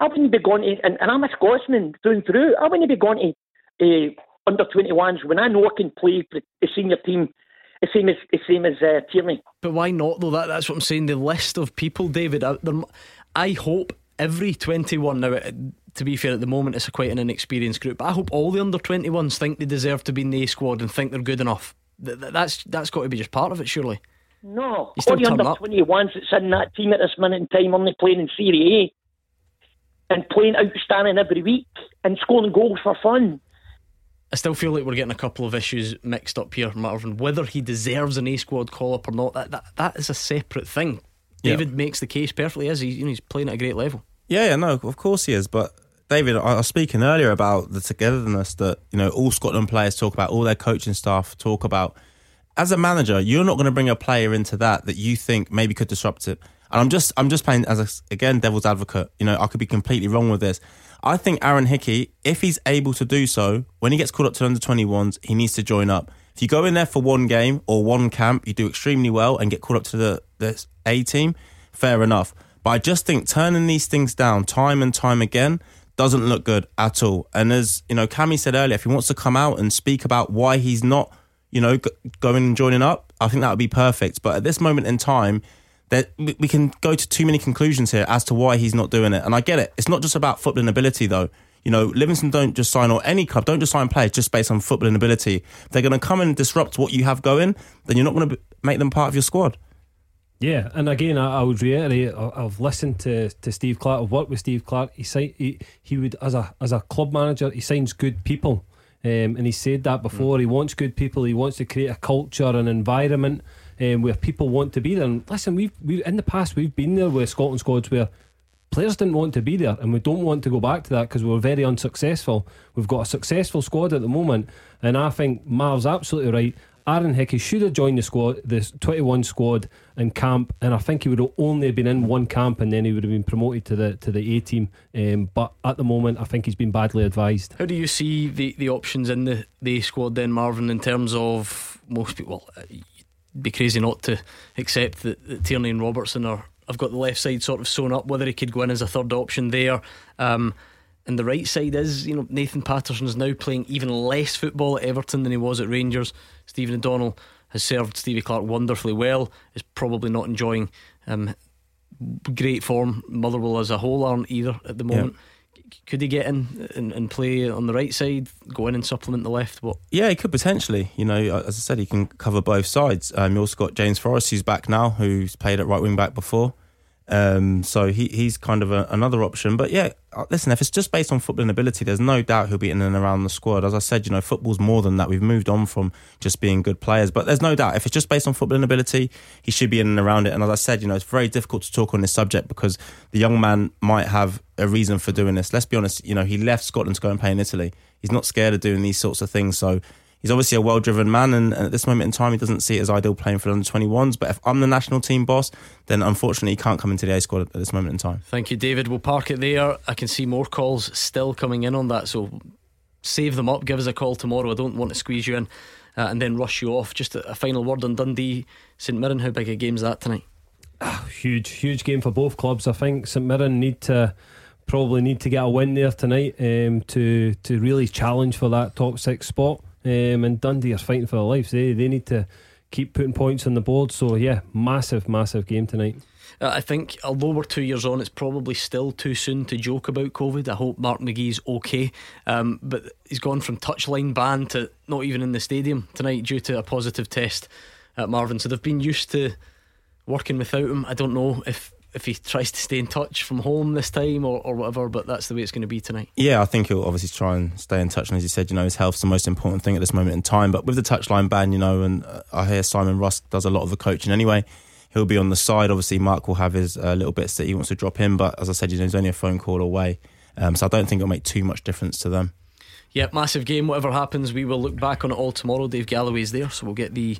I wouldn't be going to, and, and I'm a Scotsman through and through, I wouldn't be going to uh, under 21s when I know I can play for the senior team the same as the same as uh, Tierney.
But why not though? That that's what I'm saying. The list of people, David. I, I hope every 21 now. Uh, to be fair, at the moment it's quite an inexperienced group. But I hope all the under 21s think they deserve to be in the A squad and think they're good enough. That's that's got to be just part of it, surely.
No, all the under 21s that's in that team at this minute in time only playing in Serie A and playing outstanding every week and scoring goals for fun.
I still feel like we're getting a couple of issues mixed up here, Marvin. Whether he deserves an A squad call up or not, that, that, that is a separate thing. Yeah. David makes the case perfectly as he, you know, he's playing at a great level.
Yeah, yeah, no, of course he is. But David, I was speaking earlier about the togetherness that you know all Scotland players talk about, all their coaching staff talk about as a manager, you're not going to bring a player into that that you think maybe could disrupt it. And I'm just I'm just playing as a, again devil's advocate. You know, I could be completely wrong with this. I think Aaron Hickey, if he's able to do so, when he gets called up to under 21s, he needs to join up. If you go in there for one game or one camp, you do extremely well and get called up to the, the A team, fair enough. But I just think turning these things down time and time again doesn't look good at all. And as you know, Cammy said earlier, if he wants to come out and speak about why he's not, you know, going and joining up, I think that would be perfect. But at this moment in time, that we can go to too many conclusions here as to why he's not doing it. And I get it. It's not just about footballing ability though. You know, Livingston don't just sign, or any club don't just sign players just based on footballing ability. If they're going to come and disrupt what you have going, then you're not going to make them part of your squad.
Yeah, and again, I, I would reiterate. I've listened to, to Steve Clarke. I've worked with Steve Clarke. He he he would as a as a club manager, he signs good people, um, and he said that before. He wants good people. He wants to create a culture, an environment um, where people want to be there. And listen, we've we in the past we've been there with Scotland squads where players didn't want to be there, and we don't want to go back to that because we were very unsuccessful. We've got a successful squad at the moment, and I think Marv's absolutely right. Aaron Hickey should have joined the squad, the 21 squad in camp, and I think he would have only have been in one camp, and then he would have been promoted to the to the A team. Um, but at the moment, I think he's been badly advised.
How do you see the, the options in the, the squad then, Marvin, in terms of most people? Well, uh, be crazy not to accept that, that Tierney and Robertson are. I've got the left side sort of sewn up, whether he could go in as a third option there. Um, and the right side is, you know, Nathan Patterson is now playing even less football at Everton than he was at Rangers. Stephen O'Donnell has served Stevie Clarke wonderfully well, is probably not enjoying um, great form. Motherwell as a whole aren't either at the moment. Could he get in and, and play on the right side, go in and supplement the left? What?
Yeah, he could potentially. You know, as I said, he can cover both sides. Um, you also got James Forrest, who's back now, who's played at right wing back before. Um, so he he's kind of a, another option. But yeah, uh, listen, if it's just based on footballing ability, there's no doubt he'll be in and around the squad. As I said, you know, football's more than that. We've moved on from just being good players, but there's no doubt if it's just based on footballing ability, he should be in and around it. And as I said, you know, it's very difficult to talk on this subject because the young man might have a reason for doing this. Let's be honest, you know, he left Scotland to go and play in Italy. He's not scared of doing these sorts of things. So he's obviously a well driven man, and at this moment in time, he doesn't see it as ideal playing for the under 21s. But if I'm the national team boss, then unfortunately, he can't come into the A squad at this moment in time.
Thank you, David. We'll park it there. I can see more calls still coming in on that, so save them up. Give us a call tomorrow. I don't want to squeeze you in uh, and then rush you off. Just a, a final word on Dundee St Mirren. How big a game's that tonight?
huge, huge game for both clubs. I think St Mirren need to probably need to get a win there tonight um, to to really challenge for that top six spot. Um, and Dundee are fighting for their lives. They they need to keep putting points on the board. So yeah, massive, massive game tonight.
Uh, I think, although we're two years on, it's probably still too soon to joke about COVID. I hope Mark McGee's okay. Um, but he's gone from touchline ban to not even in the stadium tonight due to a positive test at Marvin. So they've been used to working without him. I don't know if, if he tries to stay in touch from home this time or, or whatever, but that's the way it's going to be tonight.
Yeah, I think he'll obviously try and stay in touch. And as you said, you know, his health's the most important thing at this moment in time. But with the touchline ban, you know, and uh, I hear Simon Rusk does a lot of the coaching anyway. He'll be on the side. Obviously, Mark will have his uh, little bits that he wants to drop in. But as I said, you know, he's only a phone call away. Um, so I don't think it'll make too much difference to them.
Yeah, massive game. Whatever happens, we will look back on it all tomorrow. Dave Galloway's there, so we'll get the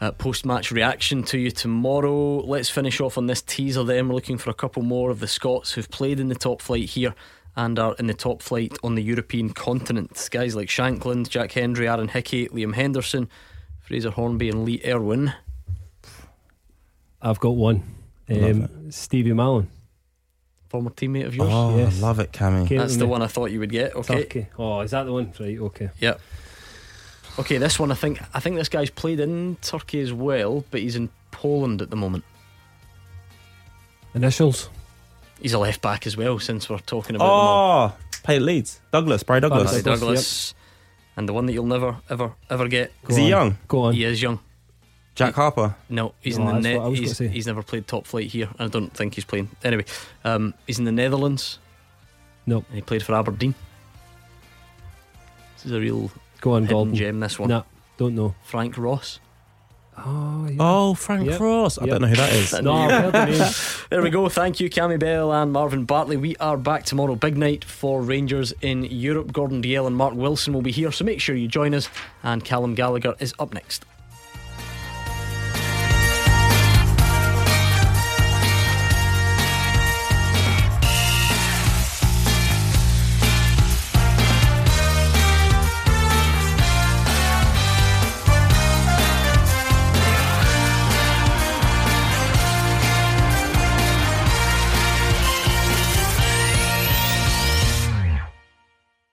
uh, post match reaction to you tomorrow. Let's finish off on this teaser then. We're looking for a couple more of the Scots who've played in the top flight here and are in the top flight on the European continent. Guys like Shankland, Jack Hendry, Aaron Hickey, Liam Henderson, Fraser Hornby, and Lee Erwin.
I've got one. Um, Stevie Mallan.
Former teammate of yours?
Oh,
Yes.
love it, Cammy.
That's the one I thought you would get. Okay.
Turkey. Oh, is that the one? Right. Okay.
Yep. Okay, this one I think I think this guy's played in Turkey as well, but he's in Poland at the moment.
Initials.
He's a left back as well, since we're talking about them all.
Oh, played Leeds. Douglas, Barry Douglas.
Barry Douglas, and the one that you'll never, ever, ever get.
Is he young?
Go on.
He is young.
Jack Harper.
No, he's
No,
in the
that's what I was
net. He's, he's never played top flight here. I don't think he's playing. Anyway, um, he's in the Netherlands.
Nope.
And he played for Aberdeen. This is a real
Go on,
hidden
Golden.
gem. This one.
Nah, don't know.
Frank Ross.
Oh, yeah.
Oh, Frank
Yep.
Ross. I
Yep.
don't know who that is.
No, I've heard the name.
There we go. Thank you, Cammy Bell and Marvin Bartley. We are back tomorrow. Big night for Rangers in Europe. Gordon Dalziel and Mark Wilson will be here, so make sure you join us. And Callum Gallagher is up next.